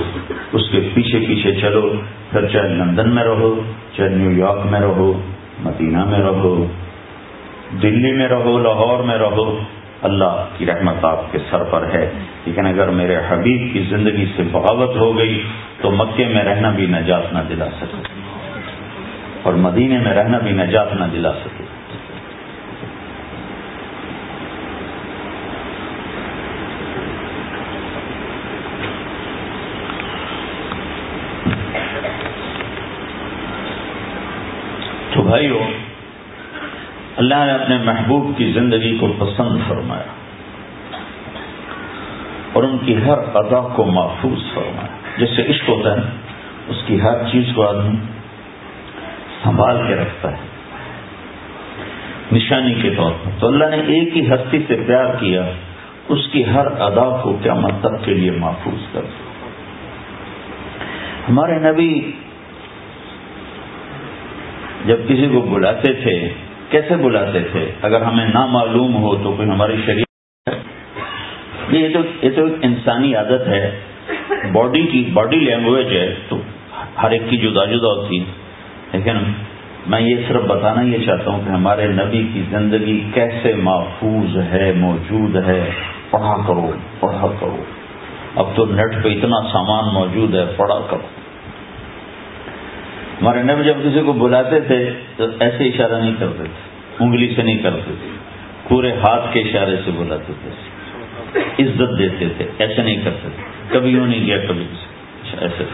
اس کے پیچھے پیچھے چلو۔ پھر چاہے لندن میں رہو چاہے نیو یارک میں رہو، مدینہ میں رہو۔ دلی میں رہو، لاہور میں رہو، اللہ کی رحمت آپ کے سر پر ہے۔ لیکن اگر میرے حبیب کی زندگی سے بغاوت ہو گئی، تو مکے میں رہنا بھی نجات نہ دلا سکے۔ اور مدینے میں رہنا بھی نجات نہ دلا سکے۔ تو بھائیو اللہ نے اپنے محبوب کی زندگی کو پسند فرمایا اور ان کی ہر ادا کو محفوظ فرمایا جس سے عشق ہوتا ہے، اس کی ہر چیز کو آدمی سنبھال کے رکھتا ہے۔ نشانی کے طور پر۔ تو اللہ نے ایک ہی ہستی سے پیار کیا، اس کی ہر ادا کو کیا مطلب کے لیے محفوظ کر ہمارے نبی جب کسی کو بلاتے تھے کیسے بلاتے تھے؟ اگر ہمیں نہ معلوم ہو تو کوئی ہماری شریعت یہ تو یہ تو ایک انسانی عادت ہے۔ باڈی کی باڈی لینگویج ہے تو ہر ایک کی جدا جدا ہوتی ہے۔ لیکن میں یہ صرف بتانا یہ چاہتا ہوں کہ ہمارے نبی کی زندگی کیسے محفوظ ہے، موجود ہے۔ پڑھا کرو پڑھا کرو۔ اب تو نیٹ پہ اتنا سامان موجود ہے، پڑھا کرو۔ ہمارے نبی جب کسی کو بلاتے تھے تو ایسے اشارہ نہیں کرتے تھے، انگلی سے نہیں کرتے تھے، پورے ہاتھ کے اشارے سے بلاتے تھے، عزت دیتے تھے، ایسے نہیں کرتے تھے۔ کبھی یوں نہیں کیا، کبھی اچھا، ایسے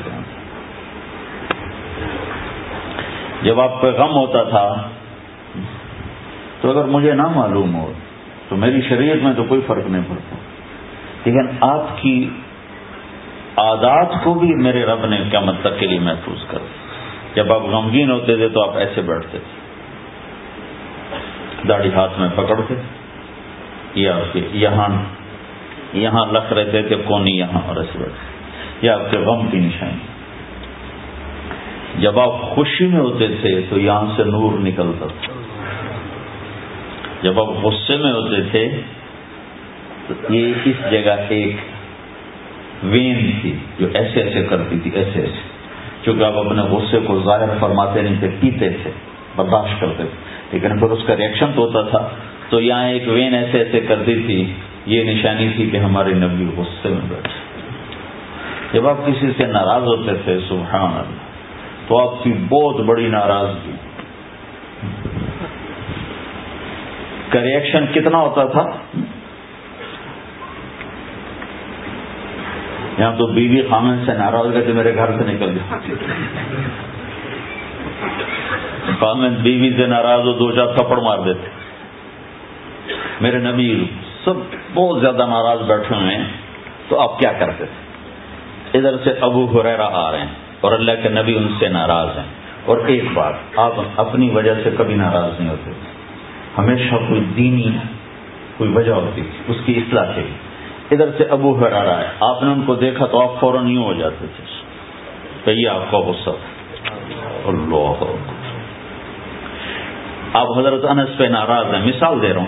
جب آپ پہ غم ہوتا تھا، تو اگر مجھے نہ معلوم ہو، تو میری شریعت میں تو کوئی فرق نہیں پڑتا۔ لیکن آپ کی عادات کو بھی میرے رب نے کیا مطلب کے لیے محفوظ کر دیا۔ جب آپ غمگین ہوتے تھے تو آپ ایسے بیٹھتے تھے۔ داڑھی ہاتھ میں پکڑتے یا آپ کے یہاں یہاں لکھ رہتے تھے، کونی یہاں اور ایسے بیٹھتے یہ آپ کے غم کی نشانی۔ جب آپ خوشی میں ہوتے تھے تو یہاں سے نور نکلتا تھا۔ جب آپ غصے میں ہوتے تھے تو یہ اس جگہ ایک وین تھی جو ایسے ایسے کرتی تھی، ایسے ایسے۔ چونکہ آپ اپنے غصے کو ظاہر فرماتے نہیں تھے پیتے تھے، برداشت کرتے تھے۔ لیکن پھر اس کا ریئیکشن تو ہوتا تھا۔ تو یہاں ایک وین ایسے ایسے کرتی تھی، یہ نشانی تھی کہ ہمارے نبی غصے میں بیٹھے۔ جب آپ کسی سے ناراض ہوتے تھے، سبحان اللہ، تو آپ کی بہت بڑی ناراضگی۔ کا ریئیکشن کتنا ہوتا تھا؟ یہاں تو بیوی خامن سے ناراض گئے میرے گھر سے نکل جاتی خامن بیوی سے ناراض ہو، دو چار تھپڑ مار دیتے۔ میرے نبی سب بہت زیادہ ناراض بیٹھے ہوئے ہیں، تو آپ کیا کرتے؟ تھے ادھر سے ابو حریرا آ رہے ہیں اور اللہ کے نبی ان سے ناراض ہیں۔ اور ایک بات، آپ اپنی وجہ سے کبھی ناراض نہیں ہوتے۔ ہمیشہ کوئی دینی کوئی وجہ ہوتی تھی اس کی اصلاح کے لیے۔ ادھر سے ابو ہرا رہا ہے۔ آپ نے ان کو دیکھا تو آپ فوراً یوں ہو جاتے تھے۔ تو یہ آپ کا غصہ اللہ آپ حضرت انس پہ ناراض ہیں۔ مثال دے رہا ہوں۔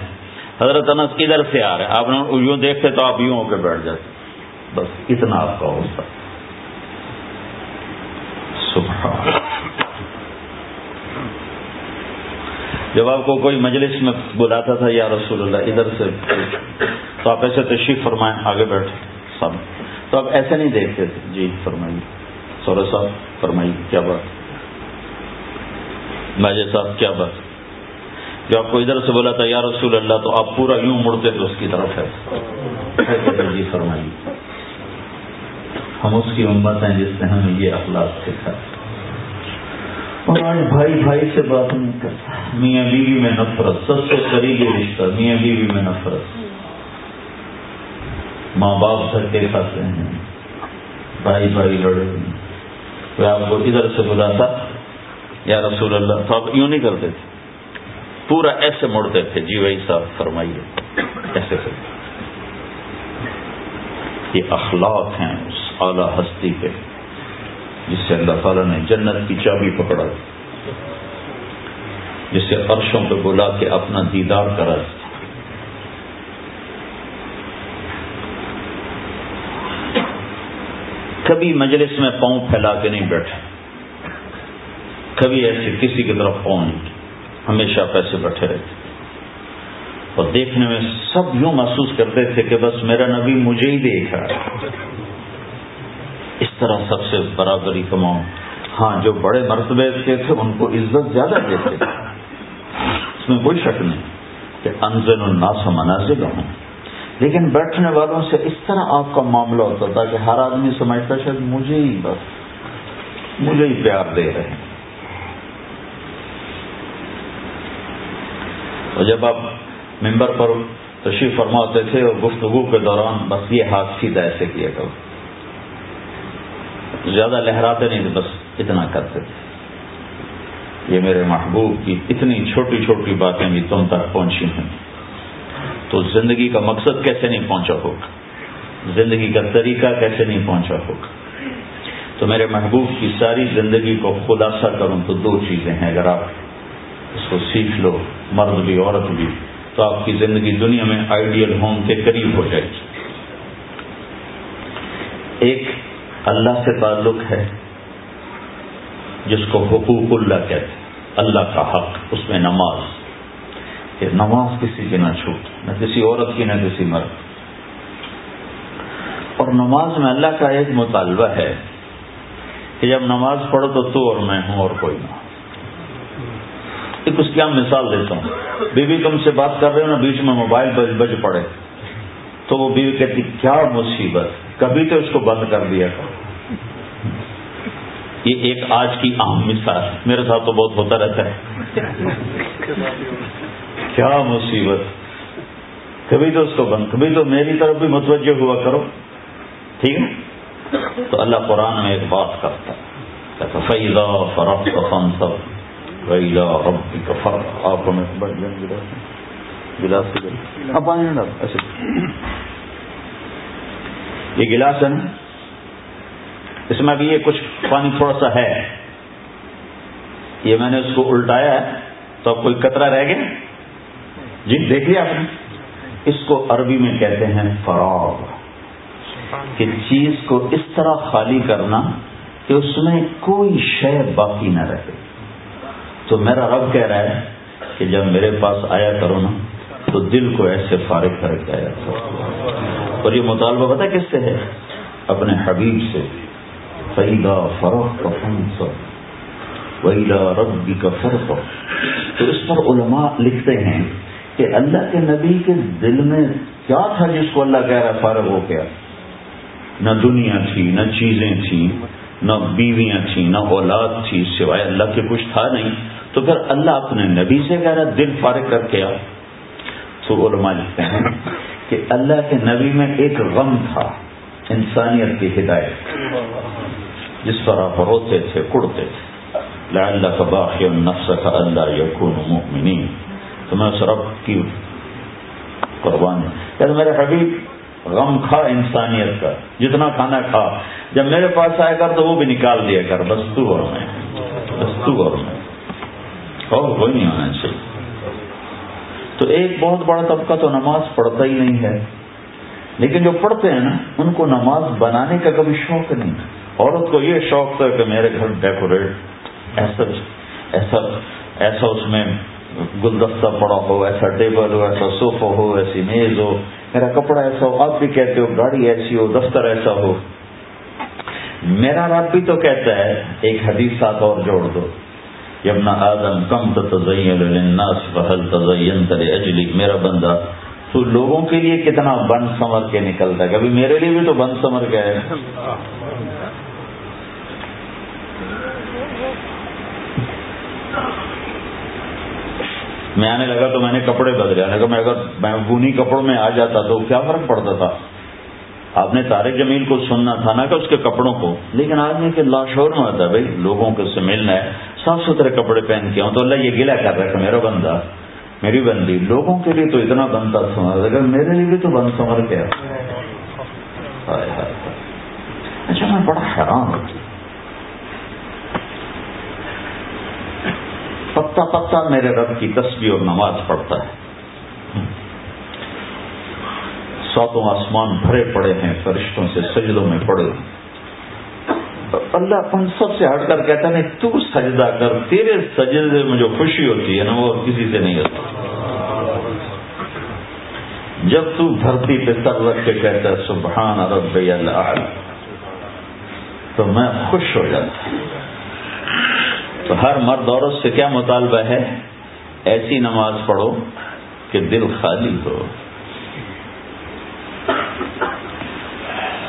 حضرت انس ادھر سے آ رہے ہیں؟ آپ نے یوں دیکھتے تو آپ یوں ہو کے بیٹھ جاتے۔ بس اتنا آپ کا غصہ۔ سبحان جب آپ کو کوئی مجلس میں بلاتا تھا، یا رسول اللہ، ادھر سے تو آپ ایسے تشریف فرمائیں، آگے بیٹھے سب تو آپ ایسے نہیں دیکھتے تھے۔ جی فرمائیے۔ سورہ صاحب فرمائیے، کیا بات؟ ماجد صاحب، کیا بات؟ جو آپ کو ادھر سے بولا تھا یا رسول اللہ، تو آپ پورا یوں مڑتے تھے اس کی طرف ہے۔ جی فرمائیے۔ ہم اس کی امت ہیں جس نے ہمیں یہ اخلاق سکھا اور بھائی بھائی سے بات نہیں کرتا میاں بیوی میں نفرت، سب سے قریبی رشتہ، میاں بیوی میں نفرت۔ ماں باپ دھکے کھاتے ہیں۔ بھائی بھائی لڑے کوئی آپ کو ادھر سے بلاتا؟ یا رسول اللہ، تو آپ یوں نہیں کرتے تھے؟ پورا ایسے مڑتے تھے۔ جی بھائی صاحب، فرمائیے۔ ایسے کرتے یہ اخلاق ہیں اس اعلی ہستی پہ جس سے اللہ تعالیٰ نے جنت کی چابی پکڑا جس سے عرشوں پہ بلا کے اپنا دیدار کرا کبھی مجلس میں پاؤں پھیلا کے نہیں بیٹھے، کبھی ایسے کسی کی طرف پاؤں نہیں ہمیشہ پیسے بیٹھے رہتے۔ اور دیکھنے میں سب یوں محسوس کرتے تھے کہ بس میرا نبی مجھے ہی دیکھ رہا ہے۔ اس طرح سب سے برابری کماؤں ہاں جو بڑے مرتبے کے تھے، ان کو عزت زیادہ دیتے۔ اس میں کوئی شک نہیں کہ انزل الناس منازل ہوں لیکن بیٹھنے والوں سے اس طرح آپ کا معاملہ ہوتا تھا کہ ہر آدمی سمجھتا شاید مجھے ہی بس، مجھے ہی پیار دے رہے ہیں۔ اور جب آپ ممبر پر تشریف فرما ہوتے تھے اور گفتگو کے دوران بس یہ ہاتھ سیدھا ایسے کیا کرو۔ زیادہ لہراتے نہیں تھے، بس اتنا کرتے تھے۔ یہ میرے محبوب کی اتنی چھوٹی چھوٹی باتیں بھی تم تک پہنچی ہیں۔ تو زندگی کا مقصد کیسے نہیں پہنچا ہوگا؟ زندگی کا طریقہ کیسے نہیں پہنچا ہوگا؟ تو میرے محبوب کی ساری زندگی کو خلاصہ کروں تو دو چیزیں ہیں۔ اگر آپ اس کو سیکھ لو، مرد بھی، عورت بھی، تو آپ کی زندگی دنیا میں آئیڈیل ہوم کے قریب ہو جائے گی۔ ایک اللہ سے تعلق ہے جس کو حقوق اللہ کہتے اللہ کا حق، اس میں نماز۔ کہ نماز کسی کی نہ چھوٹ، نہ کسی عورت کی، نہ کسی مرد۔ اور نماز میں اللہ کا ایک مطالبہ ہے کہ جب نماز پڑھو تو تو اور میں ہوں اور کوئی نہ۔ ایک اس کی ہم مثال دیتا ہوں۔ بیوی تم سے بات کر رہے ہو نا، بیچ میں موبائل بج بج پڑے۔ تو وہ بیوی کہتی، کیا مصیبت۔ کبھی تو اس کو بند کر دیا تھا یہ ایک آج کی عام مثال میرے ساتھ تو بہت ہوتا رہتا ہے۔ کیا مصیبت۔ کبھی تو اس کو بند، کبھی تو میری طرف بھی متوجہ ہوا کرو۔ ٹھیک ہے؟ تو اللہ قرآن میں ایک بات کرتا ہے۔ فیضا فرق فن سب رب کا فرق آپ گلاس ایسے اچھا۔ یہ گلاس ہے نا؟ اس میں ابھی یہ کچھ پانی تھوڑا سا ہے۔ یہ میں نے اس کو الٹایا ہے، تو اب کوئی کترا رہ گیا؟ جی دیکھ لیا آپ نے۔ اس کو عربی میں کہتے ہیں فراغ۔ کہ چیز کو اس طرح خالی کرنا کہ اس میں کوئی شے باقی نہ رہے۔ تو میرا رب کہہ رہا ہے کہ جب میرے پاس آیا کرو نا، تو دل کو ایسے فارغ کر کے آیا کرو۔ اور یہ مطالبہ پتا کس سے ہے؟ اپنے حبیب سے۔ فیدا فروخت کا فن سب ویلا ربی کا فرق تو اس پر علماء لکھتے ہیں کہ اللہ کے نبی کے دل میں کیا تھا جس کو اللہ کہہ رہا فارغ ہو گیا؟ نہ دنیا تھی، نہ چیزیں تھیں، نہ بیویاں تھیں، نہ اولاد تھی، سوائے اللہ کے کچھ تھا نہیں۔ تو پھر اللہ اپنے نبی سے کہہ رہا دل فارغ کر کے آ تو علماء لکھتے ہیں کہ اللہ کے نبی میں ایک غم تھا، انسانیت کی ہدایت۔ جس پر آپ روتے تھے، کڑتے تھے۔ اللہ کا باقی نفس کا اللہ یقون مؤمنین۔ تو میں اس رب کی قربان یعنی میرے حبیب، غم کھا انسانیت کا۔ جتنا کھانا کھا۔ جب میرے پاس آئے کر تو وہ بھی نکال دیا کر۔ بس تو اور میں۔ بس تو اور میں۔ اور کوئی نہیں آنا چاہیے۔ تو ایک بہت بڑا طبقہ تو نماز پڑھتا ہی نہیں ہے۔ لیکن جو پڑھتے ہیں نا، ان کو نماز بنانے کا کبھی شوق نہیں عورت کو یہ شوق تھا کہ میرے گھر ڈیکوریٹ ایسا ایسا ایسا اس میں گلدستہ پڑا ہو، ایسا ٹیبل ہو، ایسا صوفہ ہو، ایسی میز ہو، میرا کپڑا ایسا ہو، آپ بھی کہتے ہو گاڑی ایسی ہو، دفتر ایسا ہو۔ میرا رب بھی تو کہتا ہے، ایک حدیث ساتھ اور جوڑ دو۔ یمنا آدم، کم تزینس بحل تزین ترے اجلی میرا بندہ، تو لوگوں کے لیے کتنا بند سمر کے نکلتا ہے۔ کبھی میرے لیے بھی تو بند سمر کے ہے۔ میں آنے لگا تو میں نے کپڑے بدلے۔ آنے کا میں اگر میں بونی کپڑوں میں آ جاتا تو کیا فرق پڑتا تھا؟ آپ نے تارے جمیل کو سننا تھا نا کہ اس کے کپڑوں کو۔ لیکن آدمی کے لاشور میں آتا ہے، بھائی، لوگوں کو سے ملنا ہے، صاف ستھرے کپڑے پہن کے ہوں تو اللہ یہ گلا کر رہا ہے میرا بندہ، میری بندی، لوگوں کے لیے تو اتنا بنتا سمر اگر میرے لیے بھی تو بند سمر کیا؟ اچھا میں بڑا حیران ہوتی پتا پتا میرے رب کی تصویر اور نماز پڑھتا ہے۔ ساتوں آسمان بھرے پڑے ہیں، فرشتوں سے سجدوں میں پڑے۔ اللہ اپن سب سے ہٹ کر کہتا نہیں، تو سجدہ کر، تیرے سجدے سے مجھے خوشی ہوتی ہے نا، وہ کسی سے نہیں ہوتا جب تو دھرتی پہ سر رکھ کے کہتا ہے، سبحان رب اللہ تو میں خوش ہو جاتا تو ہر مرد عورت سے کیا مطالبہ ہے؟ ایسی نماز پڑھو کہ دل خالی ہو۔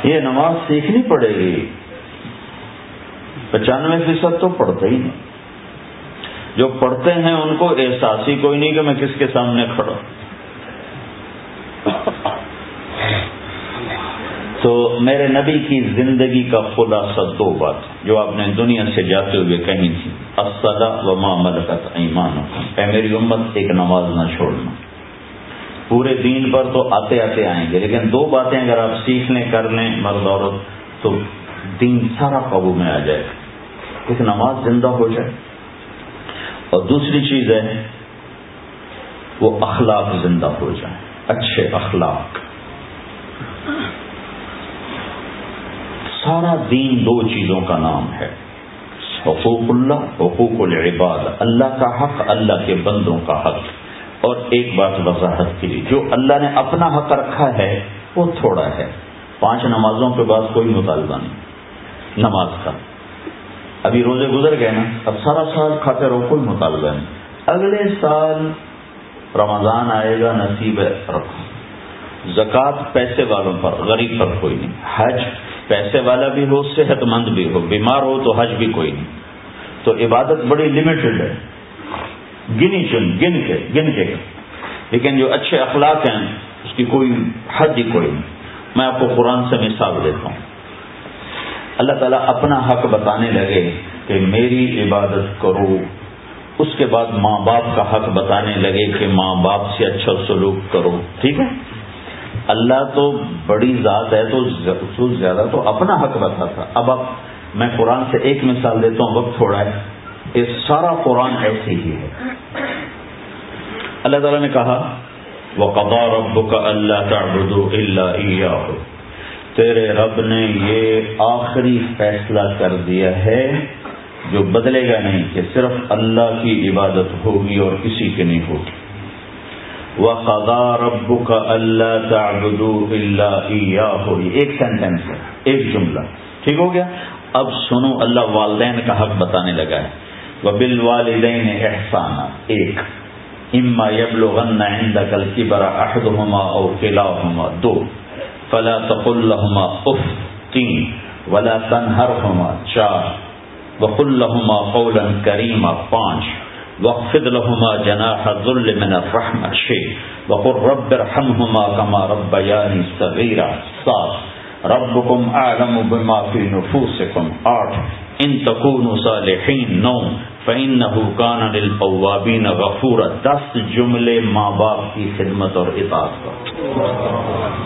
یہ نماز سیکھنی پڑے گی۔ پچانوے فیصد تو پڑھتے ہی نہیں جو پڑھتے ہیں ان کو احساس ہی کوئی نہیں کہ میں کس کے سامنے کھڑا تو میرے نبی کی زندگی کا خلاصہ دو بات جو آپ نے دنیا سے جاتے ہوئے کہیں تھی و ما ملکت ایمان اے میری امت، ایک نماز نہ چھوڑنا پورے دین پر تو آتے آتے آئیں گے، لیکن دو باتیں اگر آپ سیکھ لیں کر لیں مرد عورت، تو دین سارا قابو میں آ جائے۔ گا ایک نماز زندہ ہو جائے۔ اور دوسری چیز ہے، وہ اخلاق زندہ ہو جائے اچھے اخلاق۔ سارا دین دو چیزوں کا نام ہے۔ حقوق اللہ، حقوق العباد۔ اللہ کا حق، اللہ کے بندوں کا حق۔ اور ایک بات وضاحت کی جو اللہ نے اپنا حق رکھا ہے، وہ تھوڑا ہے۔ پانچ نمازوں کے بعد کوئی مطالبہ نہیں۔ نماز کا۔ ابھی روزے گزر گئے نا، اب سارا سال کھاتے رہو، کوئی مطالبہ نہیں۔ اگلے سال رمضان آئے گا، نصیب رکھو۔ زکوٰۃ پیسے والوں پر، غریب پر کوئی نہیں۔ حج پیسے والا بھی ہو صحت مند بھی ہو، بیمار ہو تو حج بھی کوئی نہیں۔ تو عبادت بڑی لمیٹڈ ہے۔ گنی چن، گن کے گن کے۔ لیکن جو اچھے اخلاق ہیں، اس کی کوئی حج ہی کوئی نہیں۔ میں آپ کو قرآن سے مثال دیتا ہوں۔ اللہ تعالیٰ اپنا حق بتانے لگے کہ میری عبادت کرو۔ اس کے بعد ماں باپ کا حق بتانے لگے کہ ماں باپ سے اچھا سلوک کرو۔ ٹھیک ہے؟ اللہ تو بڑی ذات ہے تو زیادہ تو اپنا حق بتا تھا۔ اب اب میں قرآن سے ایک مثال دیتا ہوں، وقت تھوڑا ہے۔ یہ سارا قرآن ایسے ہی ہے۔ اللہ تعالیٰ نے کہا وہ قبا رب کا اللہ تعبد اللہ تیرے رب نے یہ آخری فیصلہ کر دیا ہے جو بدلے گا نہیں، کہ صرف اللہ کی عبادت ہوگی اور کسی کی نہیں ہوگی۔ وہ قدا رب کا اللہ تعبد ایک سینٹینس ہے، ایک جملہ۔ ٹھیک ہو گیا؟ اب سنو، اللہ والدین کا حق بتانے لگا ہے۔ وہ بل احسانہ ایک۔ اما يبلغن عندك الكبر احدهما او كلاهما دو۔ فلا تقل لهما اف، تین۔ ولا تنهرهما چار۔ وقل لهما قولا كريما پانچ۔ وقفد لهما جناح الذل من الرحمه شيء. وقل رب ارحمهما كما ربياني صغيرا. سات ربكم اعلم بما في نفوسكم. آٹھ ان تکون صالحین نو فین حکان الوابین غفور دس جملے ماں باپ کی خدمت اور اطاعت کا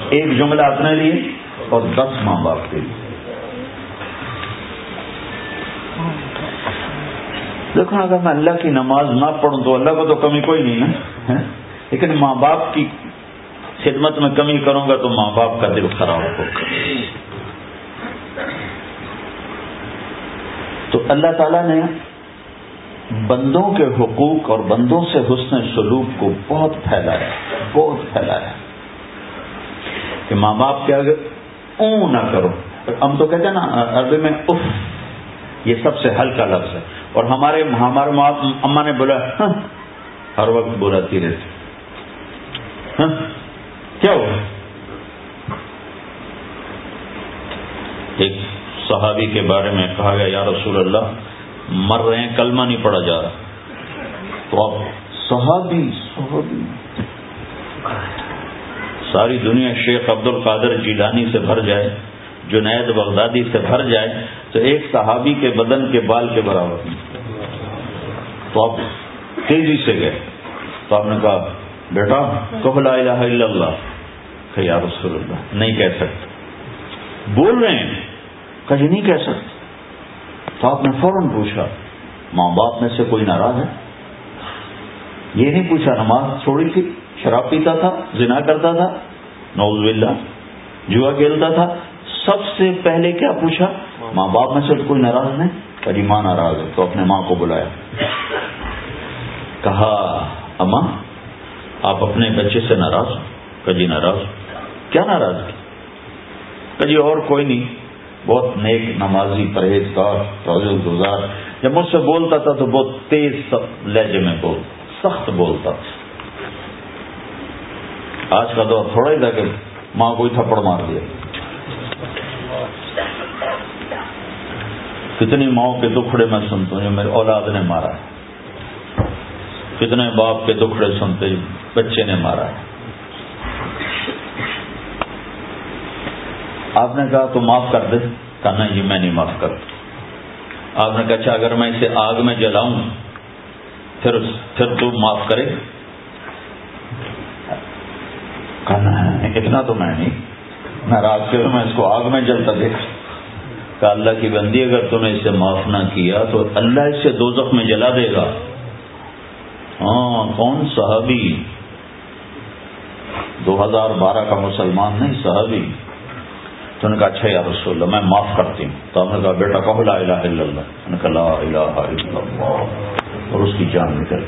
ایک جملہ اپنے لیے اور دس ماں باپ کے لیے. دیکھو اگر میں اللہ کی نماز نہ پڑھوں تو اللہ کو تو کمی کوئی نہیں نا لیکن ماں باپ کی خدمت میں کمی کروں گا تو ماں باپ کا دل خراب ہوگا۔ تو اللہ تعالیٰ نے بندوں کے حقوق اور بندوں سے حسن سلوک کو بہت پھیلایا بہت پھیلایا۔ کہ ماں باپ کے اگر اون نہ کرو۔ ہم تو کہتے ہیں نا، عربی میں اف، یہ سب سے ہلکا لفظ ہے۔ اور ہمارے ہمارے اما نے بولا ہاں، ہر وقت بولاتی رہتی ہاں، کیا ہوا؟ ایک صحابی کے بارے میں کہا گیا، یا رسول اللہ، مر رہے ہیں، کلمہ نہیں پڑا جا رہا۔ تو اب صحابی صحابی۔ ساری دنیا شیخ عبد القادر جیلانی سے بھر جائے۔ جنید بغدادی سے بھر جائے تو ایک صحابی کے بدن کے بال کے برابر تو آپ تیزی سے گئے۔ تو آپ نے کہا، بیٹا کہ لا الہ الا اللہ۔ کہ یا رسول اللہ، نہیں کہہ سکتے۔ بول رہے ہیں کہ نہیں کہہ سکتے۔ تو آپ نے فوراً پوچھا، ماں باپ میں سے کوئی ناراض ہے؟ یہ نہیں پوچھا، نماز چھوڑی تھی، شراب پیتا تھا، زنا کرتا تھا نوز باللہ، جوا کھیلتا تھا سب سے پہلے کیا پوچھا؟ ماں باپ میں سے کوئی ناراض نہیں؟ کبھی جی، ماں ناراض ہے، تو اپنے ماں کو بلایا۔ کہا اما آپ اپنے بچے سے ناراض کجی ناراض کیا ناراض کجی اور کوئی نہیں۔ بہت نیک نمازی پرہیزگار روز گزار۔ جب مجھ سے بولتا تھا تو بہت تیز لہجے میں بول، سخت بولتا تھا۔ آج کا دور تھوڑا ہی تھا کہ ماں کو تھپڑ مار دیا۔ کتنی ماؤں کے دکھڑے میں سنتا ہوں جو میرے اولاد نے مارا ہے۔ کتنے باپ کے دکھڑے سنتے بچے نے مارا ہے۔ آپ نے کہا تو معاف کر دے، کہا نہیں میں نہیں معاف کرتا۔ آپ نے کہا اچھا اگر میں اسے آگ میں جلاؤں، پھر پھر تو معاف کرے۔ کہنا ہے اتنا تو میں نہیں، میں رات کے میں اس کو آگ میں جلتا دیکھ کہ اللہ کی بندی اگر تم نے اسے معاف نہ کیا تو اللہ اسے دو میں جلا دے گا۔ ہاں کون صحابی؟ دو ہزار بارہ کا مسلمان نہیں، صحابی۔ تو نے کہا اچھا یا رسول اللہ، میں معاف کرتی ہوں۔ تو ہم نے کہا، بیٹا، کہو لا الہ الا اللہ۔ نے کہا، لا الہ الا اللہ۔ اور اس کی جان نکل۔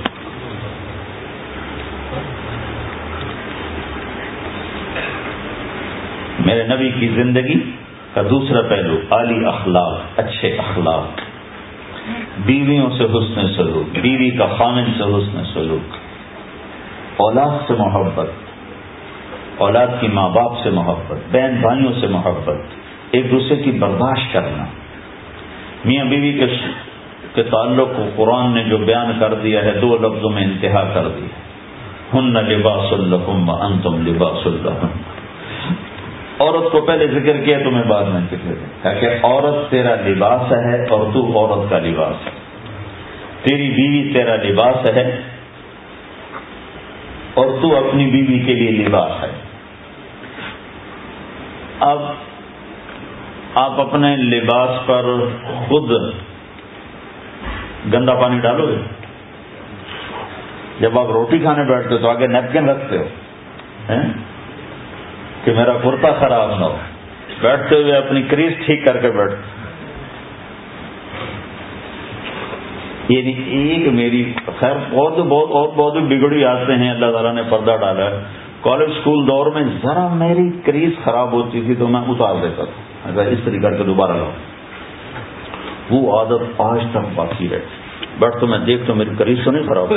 میرے نبی کی زندگی کا دوسرا پہلو، عالی اخلاق، اچھے اخلاق۔ بیویوں سے حسن سلوک، بیوی کا خامن سے حسن سلوک۔ اولاد سے محبت، اولاد کی ماں باپ سے محبت، بہن بھائیوں سے محبت، ایک دوسرے کی برداشت کرنا۔ میاں بیوی کے کے تعلق کو قرآن نے جو بیان کر دیا ہے، دو لفظوں میں انتہا کر دی ہن لباس الحم انتم لباس الحم عورت کو پہلے ذکر کیا تمہیں بعد میں ذکر کہ عورت تیرا لباس ہے اور تو عورت کا لباس ہے۔ تیری بیوی تیرا لباس ہے اور تو اپنی بیوی کے لیے لباس ہے۔ اب آپ اپنے لباس پر خود گندا پانی ڈالو گے؟ جب آپ روٹی کھانے بیٹھتے ہو تو آگے نیپکن رکھتے ہو۔ کہ میرا کرتا خراب نہ ہو۔ بیٹھتے ہوئے اپنی کریز ٹھیک کر کے بیٹھ۔ یعنی ایک میری خیر بہت بہت، اور بہت بگڑی آتے ہیں۔ اللہ تعالیٰ نے پردہ ڈالا ہے۔ کالج اسکول دور میں ذرا میری کریز خراب ہوتی تھی تو میں اتار دیتا تھا۔ اگر اس طریقے کر کے دوبارہ لاؤ۔ وہ عادت آج تک باقی رہتی۔ بٹ تو میں دیکھ تو میری کریز تو نہیں خراب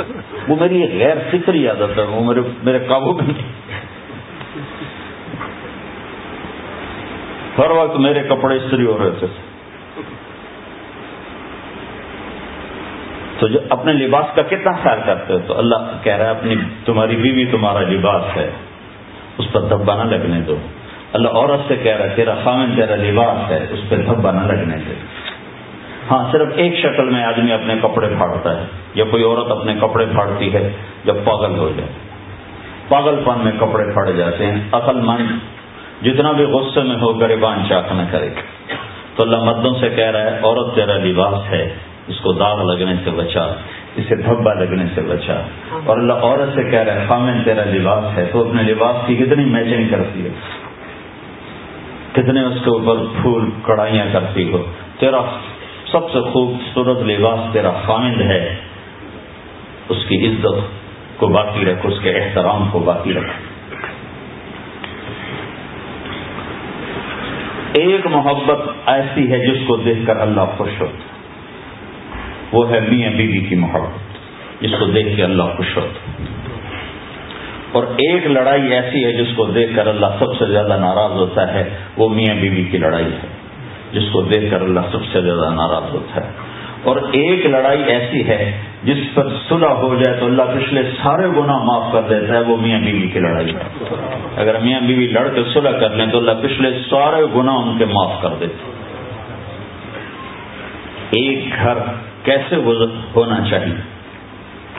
وہ میری غیر فکری عادت ہے۔ وہ میرے میرے قابو میں نہیں۔ ہر وقت میرے کپڑے استری ہو رہے تھے۔ تو جو اپنے لباس کا کتنا خیال کرتے ہو؟ تو اللہ کہہ رہا ہے، اپنی تمہاری بیوی تمہارا لباس ہے۔ اس پر دھبا نہ لگنے دو۔ اللہ عورت سے کہہ رہا ہے، تیرا خامن تیرا لباس ہے، اس پہ دھبا نہ لگنے دے۔ ہاں صرف ایک شکل میں آدمی اپنے کپڑے پھاڑتا ہے، یا کوئی عورت اپنے کپڑے پھاڑتی ہے جب پاگل ہو جائے۔ پاگل پن میں کپڑے پھاڑ جاتے ہیں، عقل مند جتنا بھی غصے میں ہو، گریبان چاک نہ کرے۔ تو اللہ مردوں سے کہہ رہا ہے، عورت تیرا لباس ہے، اس کو داغ لگنے سے بچا، اسے دھبا لگنے سے بچا۔ اور اللہ عورت سے کہہ رہا ہے، خامن تیرا لباس ہے، تو اپنے لباس کی کتنی میچنگ کرتی ہے کتنے اس کے اوپر پھول کڑائیاں کرتی ہو؟ تیرا سب سے خوبصورت لباس تیرا خامند ہے۔ اس کی عزت کو باقی رکھ، اس کے احترام کو باقی رکھ۔ ایک محبت ایسی ہے جس کو دیکھ کر اللہ خوش ہوتا وہ ہے میاں بیوی کی محبت، جس کو دیکھ کے اللہ خوش ہوتا اور ایک لڑائی ایسی ہے جس کو دیکھ کر اللہ سب سے زیادہ ناراض ہوتا ہے، وہ میاں بیوی کی لڑائی ہے، جس کو دیکھ کر اللہ سب سے زیادہ ناراض ہوتا ہے۔ اور ایک لڑائی ایسی ہے جس پر صلح ہو جائے تو اللہ پچھلے سارے گناہ معاف کر دیتا ہے وہ میاں بیوی کی لڑائی ہے۔ اگر میاں بیوی لڑ کے صلح کر لیں تو اللہ پچھلے سارے گناہ ان کے معاف کر دیتے ایک گھر کیسے ہونا چاہیے؟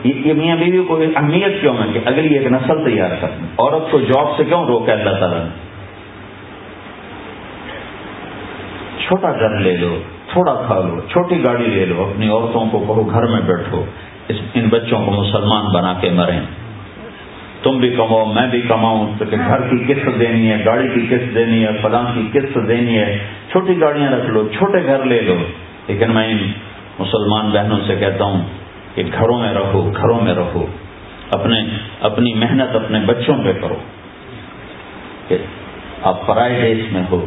یہ میاں بیوی کو اہمیت کیوں ہے کہ اگلی ایک نسل تیار کریں عورت کو جاب سے کیوں روکا اللہ تعالیٰ نے؟ چھوٹا گھر لے لو۔ تھوڑا کھا لو، چھوٹی گاڑی لے لو، اپنی عورتوں کو کہو گھر میں بیٹھو ان بچوں کو مسلمان بنا کے مریں۔ تم بھی کماؤ، میں بھی کماؤں، تو کہ گھر کی قسط دینی ہے، گاڑی کی قسط دینی ہے، فلاں کی قسط دینی ہے۔ چھوٹی گاڑیاں رکھ لو، چھوٹے گھر لے لو۔ لیکن میں ان مسلمان بہنوں سے کہتا ہوں کہ گھروں میں رہو، گھروں میں رہو۔ اپنے اپنی محنت اپنے بچوں پہ کرو۔ کہ آپ پرائے دیش میں ہو۔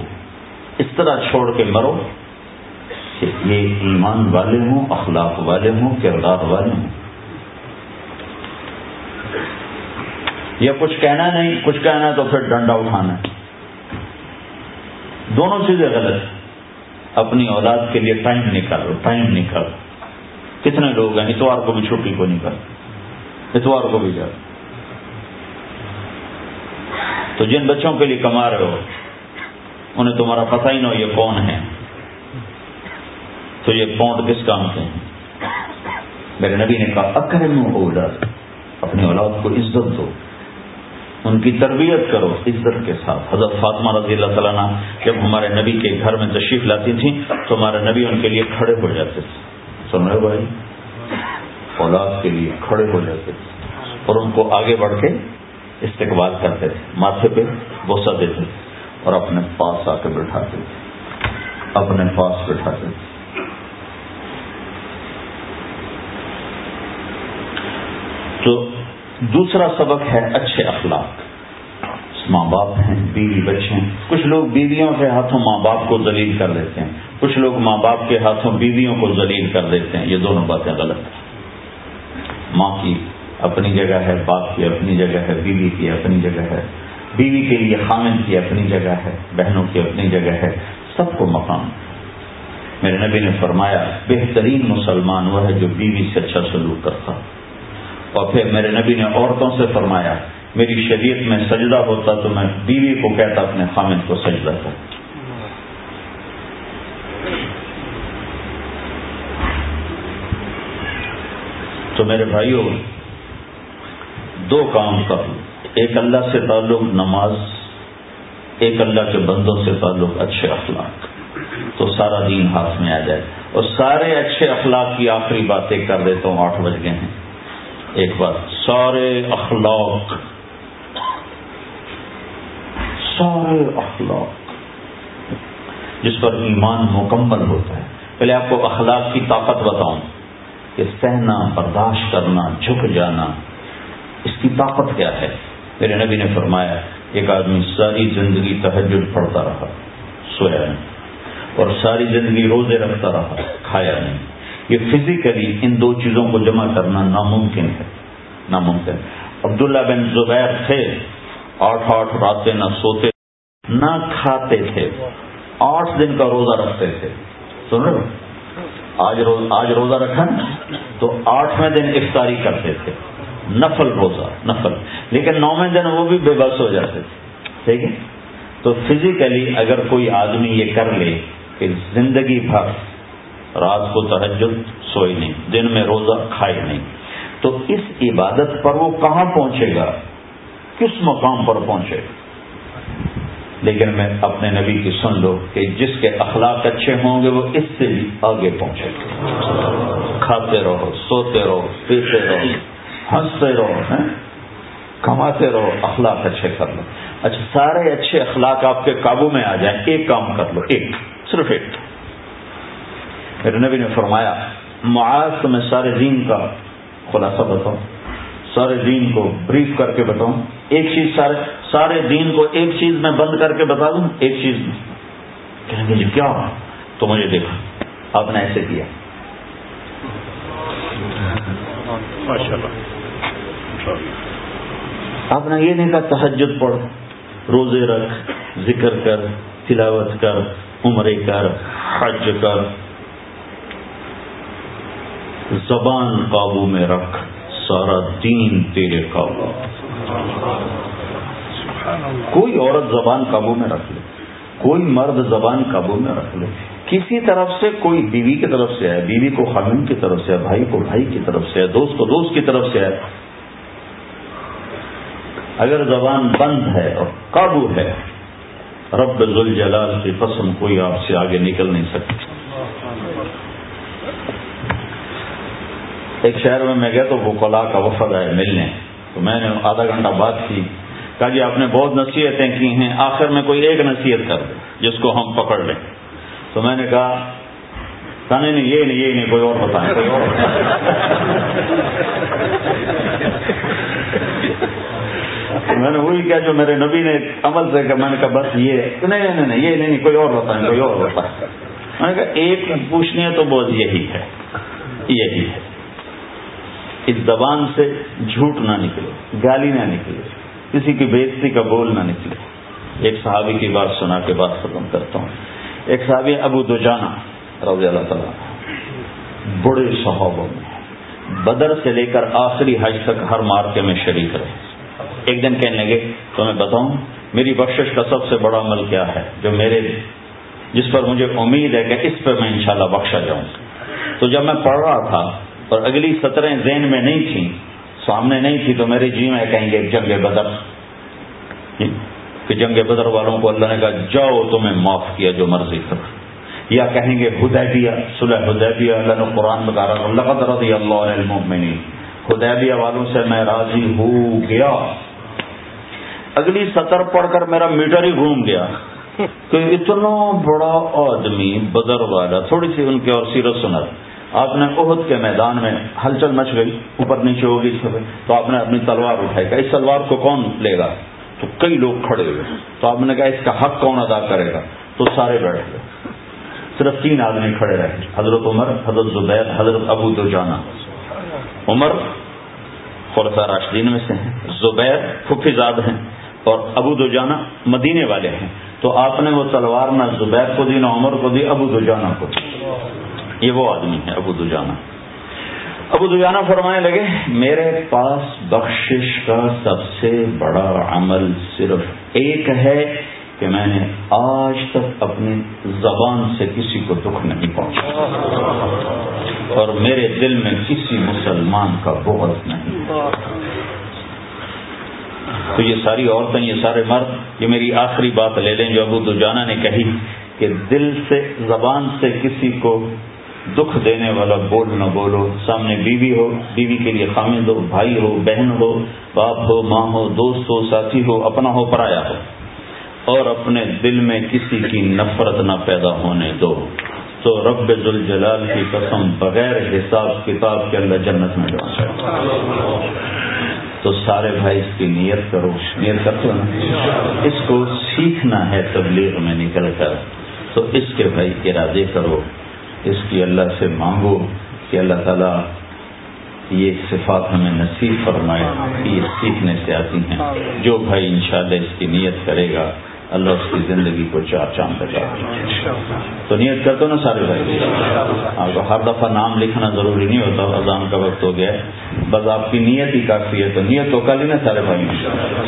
اس طرح چھوڑ کے مرو۔ کہ یہ ایمان والے ہوں، اخلاق والے ہوں کردار والے ہوں؟ یا کچھ کہنا نہیں، کچھ کہنا تو پھر ڈنڈا اٹھانا دونوں چیزیں غلط اپنی اولاد کے لیے ٹائم نکالو ٹائم نکالو۔ کتنے لوگ ہیں؟ اتوار کو بھی چھٹی کو نکال اتوار کو بھی جاؤ۔ تو جن بچوں کے لیے کما رہے ہو، انہیں تمہارا پتہ ہی نہ ہو یہ کون ہے۔ تو یہ پونڈ کس کام کے ہیں؟ میرے نبی نے کہا، اکرم ہو اپنی اولاد کو عزت دو، ان کی تربیت کرو عزت کے ساتھ۔ حضرت فاطمہ رضی اللہ تعالیٰ جب ہمارے نبی کے گھر میں تشریف لاتی تھیں، تو ہمارے نبی ان کے لیے کھڑے ہو جاتے تھے۔ سن رہے بھائی؟ اولاد کے لیے کھڑے ہو جاتے تھے۔ اور ان کو آگے بڑھ کے استقبال کرتے تھے، ماتھے پہ بوسا دیتے تھے اور اپنے پاس آ کے بٹھاتے تھے۔ اپنے پاس بٹھاتے تھے۔ تو دوسرا سبق ہے اچھے اخلاق۔ ماں باپ ہیں، بیوی بچے ہیں۔ کچھ لوگ بیویوں کے ہاتھوں ماں باپ کو ذلیل کر دیتے ہیں۔ کچھ لوگ ماں باپ کے ہاتھوں بیویوں کو ذلیل کر دیتے ہیں۔ یہ دونوں باتیں غلط ہیں۔ ماں کی اپنی جگہ ہے، باپ کی اپنی جگہ ہے، بیوی کی اپنی جگہ ہے۔ بیوی کے لیے خامن کی اپنی جگہ ہے، بہنوں کی اپنی جگہ ہے۔ سب کو مقام۔ میرے نبی نے فرمایا، بہترین مسلمان وہ ہے جو بیوی سے اچھا سلوک کرتا اور پھر میرے نبی نے عورتوں سے فرمایا، میری شریعت میں سجدہ ہوتا تو میں بیوی کو کہتا اپنے خامن کو سجدہ کر تو میرے بھائیوں دو کام کر لوں ایک اللہ سے تعلق نماز، ایک اللہ کے بندوں سے تعلق اچھے اخلاق۔ تو سارا دین ہاتھ میں آ جائے۔ اور سارے اچھے اخلاق کی آخری باتیں کر دیتا ہوں، آٹھ بج گئے ہیں۔ ایک بات سارے اخلاق۔ سارے اخلاق۔ جس پر ایمان مکمل ہوتا ہے۔ پہلے آپ کو اخلاق کی طاقت بتاؤں کہ سہنا، برداشت کرنا، جھک جانا، اس کی طاقت کیا ہے؟ میرے نبی نے فرمایا، ایک آدمی ساری زندگی تحجد پڑھتا رہا، سویا نہیں، اور ساری زندگی روزے رکھتا رہا، کھایا نہیں۔ یہ فزیکلی ان دو چیزوں کو جمع کرنا ناممکن ہے، ناممکن۔ عبداللہ بن زبیر تھے، آٹھ آٹھ راتیں نہ سوتے، نہ کھاتے تھے، آٹھ دن کا روزہ رکھتے تھے۔ سن رہے آج روز آج روزہ رکھا تو آٹھویں دن افطاری کرتے تھے۔ نفل روزہ، نفل۔ لیکن نویں دن وہ بھی بے بس ہو جاتے تھے۔ ٹھیک ہے؟ تو فزیکلی اگر کوئی آدمی یہ کر لے کہ زندگی بھر رات کو تحجد سوئی نہیں، دن میں روزہ کھائے نہیں۔ تو اس عبادت پر وہ کہاں پہنچے گا؟ کس مقام پر پہنچے؟ گا لیکن میں اپنے نبی کی سن لو کہ جس کے اخلاق اچھے ہوں گے وہ اس سے بھی آگے پہنچے۔ گا کھاتے رہو، سوتے رہو، پیتے رہو، ہنستے رہو کماتے رہو، اخلاق اچھے کر لو۔ اچھا سارے اچھے اخلاق آپ کے قابو میں آ جائیں، ایک کام کر لو، ایک، صرف ایک۔ میرے نبی نے فرمایا معاذ تو میں سارے دین کا خلاصہ بتاؤں سارے دین کو بریف کر کے بتاؤں ایک چیز سارے سارے دین کو ایک چیز میں بند کر کے بتا دوں ایک چیز میں۔ کہیں گے جی کیا تو مجھے دیکھا آپ نے ایسے کیا۔ آپ نے یہ نہیں کہا تحجد پڑھ روزے رکھ ذکر کر تلاوت کر عمرے کر حج کر۔ زبان قابو میں رکھ، سارا دین تیرے قابو۔ کوئی عورت زبان قابو میں رکھ لے، کوئی مرد زبان قابو میں رکھ لے۔ کسی طرف سے، کوئی بیوی کی طرف سے ہے، بیوی کو خامن کی طرف سے ہے، بھائی کو بھائی کی طرف سے ہے، دوست کو دوست کی طرف سے ہے۔ اگر زبان بند ہے اور قابو ہے، رب ذوالجلال کی قسم کوئی آپ سے آگے نکل نہیں سکتی۔ ایک شہر میں میں گیا تو وہ کا وفد ہے ملنے۔ تو میں نے آدھا گھنٹہ بات کی۔ کہا جی آپ نے بہت نصیحتیں کی ہیں، آخر میں کوئی ایک نصیحت کر جس کو ہم پکڑ لیں۔ تو میں نے کہا نہیں نہیں، یہ نہیں یہ نہیں، کوئی اور بتائیں، کوئی اور میں نے وہی کیا جو میرے نبی نے عمل سے کہا، میں نے کہا، بس یہ، نہیں نہیں نہیں یہ نہیں، کوئی اور بتائیں، کوئی اور بتائیں۔ میں نے کہا، ایک پوچھنی ہے تو بہت یہی ہے یہی ہے۔ اس زبان سے جھوٹ نہ نکلے، گالی نہ نکلے، کسی کی بےزتی کا بول نہ نکلے۔ ایک صحابی کی بات سنا کے بات ختم کرتا ہوں۔ ایک صحابی ابو دجانا رضی اللہ تعالیٰ بڑے صحابوں میں بدر سے لے کر آخری حج تک ہر مارکے میں شریک رہے۔ ایک دن کہنے لگے، تو میں بتاؤں، میری بخشش کا سب سے بڑا عمل کیا ہے؟ جو میرے جس پر مجھے امید ہے کہ اس پر میں انشاءاللہ بخشا جاؤں۔ تو جب میں پڑھ رہا تھا اور اگلی سطریں ذہن میں نہیں تھیں، سامنے نہیں تھی، تو میرے جی میں کہیں گے، جنگ بدر۔ جی، کہ جنگ بدر والوں کو اللہ نے کہا، جاؤ تمہیں معاف کیا جو مرضی کر یا کہیں گے، حدیبیہ، صلح حدیبیہ، اللہ نے قرآن بتا رہا لقد رضی اللہ المؤمنین۔ حدیبیہ والوں سے میں راضی ہو گیا۔ اگلی سطر پڑھ کر میرا میٹر ہی گھوم گیا۔ کہ اتنا بڑا آدمی بدر والا، تھوڑی سی ان کی اور سیرت سنر آپ نے عہد کے میدان میں ہلچل مچ گئی، اوپر نیچے ہوگی سب۔ تو آپ نے اپنی تلوار اٹھائی کہ اس تلوار کو کون لے گا؟ تو کئی لوگ کھڑے ہوئے۔ تو آپ نے کہا، اس کا حق کون ادا کرے گا؟ تو سارے بیٹھ گئے صرف تین آدمی کھڑے رہے۔ حضرت عمر، حضرت زبید حضرت ابو دو جانا عمر خلفہ راشدین میں سے ہیں، زبیر پھوپھی زاد ہیں اور ابو دو جانا مدینے والے ہیں۔ تو آپ نے وہ تلوار نہ زبیر کو دی، نہ عمر کو دی، ابو دو جانا کو دی۔ یہ وہ آدمی ہے، ابو دجانا ابو دجانا فرمانے لگے، میرے پاس بخشش کا سب سے بڑا عمل صرف ایک ہے کہ میں نے آج تک اپنی زبان سے کسی کو دکھ نہیں پہنچا۔ اور میرے دل میں کسی مسلمان کا بہت نہیں۔ تو یہ ساری عورتیں، یہ سارے مرد، یہ میری آخری بات لے لیں جو ابو دجانا نے کہی کہ دل سے، زبان سے کسی کو دکھ دینے والا بول نہ بولو، سامنے بیوی ہو، بیوی کے لیے خامد ہو، بھائی ہو، بہن ہو، باپ ہو، ماں ہو، دوست ہو، ساتھی ہو، اپنا ہو، پرایا ہو۔ اور اپنے دل میں کسی کی نفرت نہ پیدا ہونے دو۔ تو رب ذوالجلال کی قسم بغیر حساب کتاب کے اللہ جنت میں ڈال تو سارے بھائی اس کی نیت کرو، نیت کرتے نا؟ اس کو سیکھنا ہے تبلیغ میں نکل کر۔ تو اس کے بھائی ارادے کرو۔ اس کی اللہ سے مانگو کہ اللہ تعالیٰ یہ صفات ہمیں نصیب فرمائے یہ سیکھنے سے آتی ہیں۔ جو بھائی انشاءاللہ اس کی نیت کرے گا اللہ اس کی زندگی کو چار چاند بچا تو نیت کر دو نا سارے بھائی؟ آپ کو ہر دفعہ نام لکھنا ضروری نہیں ہوتا، اذان کا وقت ہو گیا، بس آپ کی نیت ہی کافی ہے، تو نیت تو کر لی نا سارے بھائی۔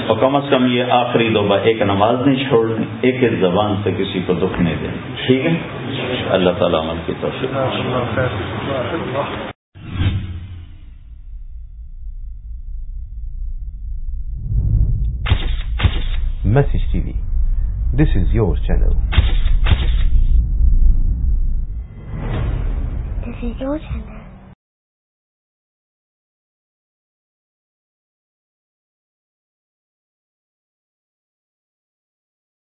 اور کم از کم یہ آخری دو بار ایک نماز نہیں چھوڑنی ایک ایک زبان سے کسی کو دکھ نہیں دینا ٹھیک ہے؟ اللہ تعالیٰ عمل کی توفیق Message TV This is your channel. This is your channel.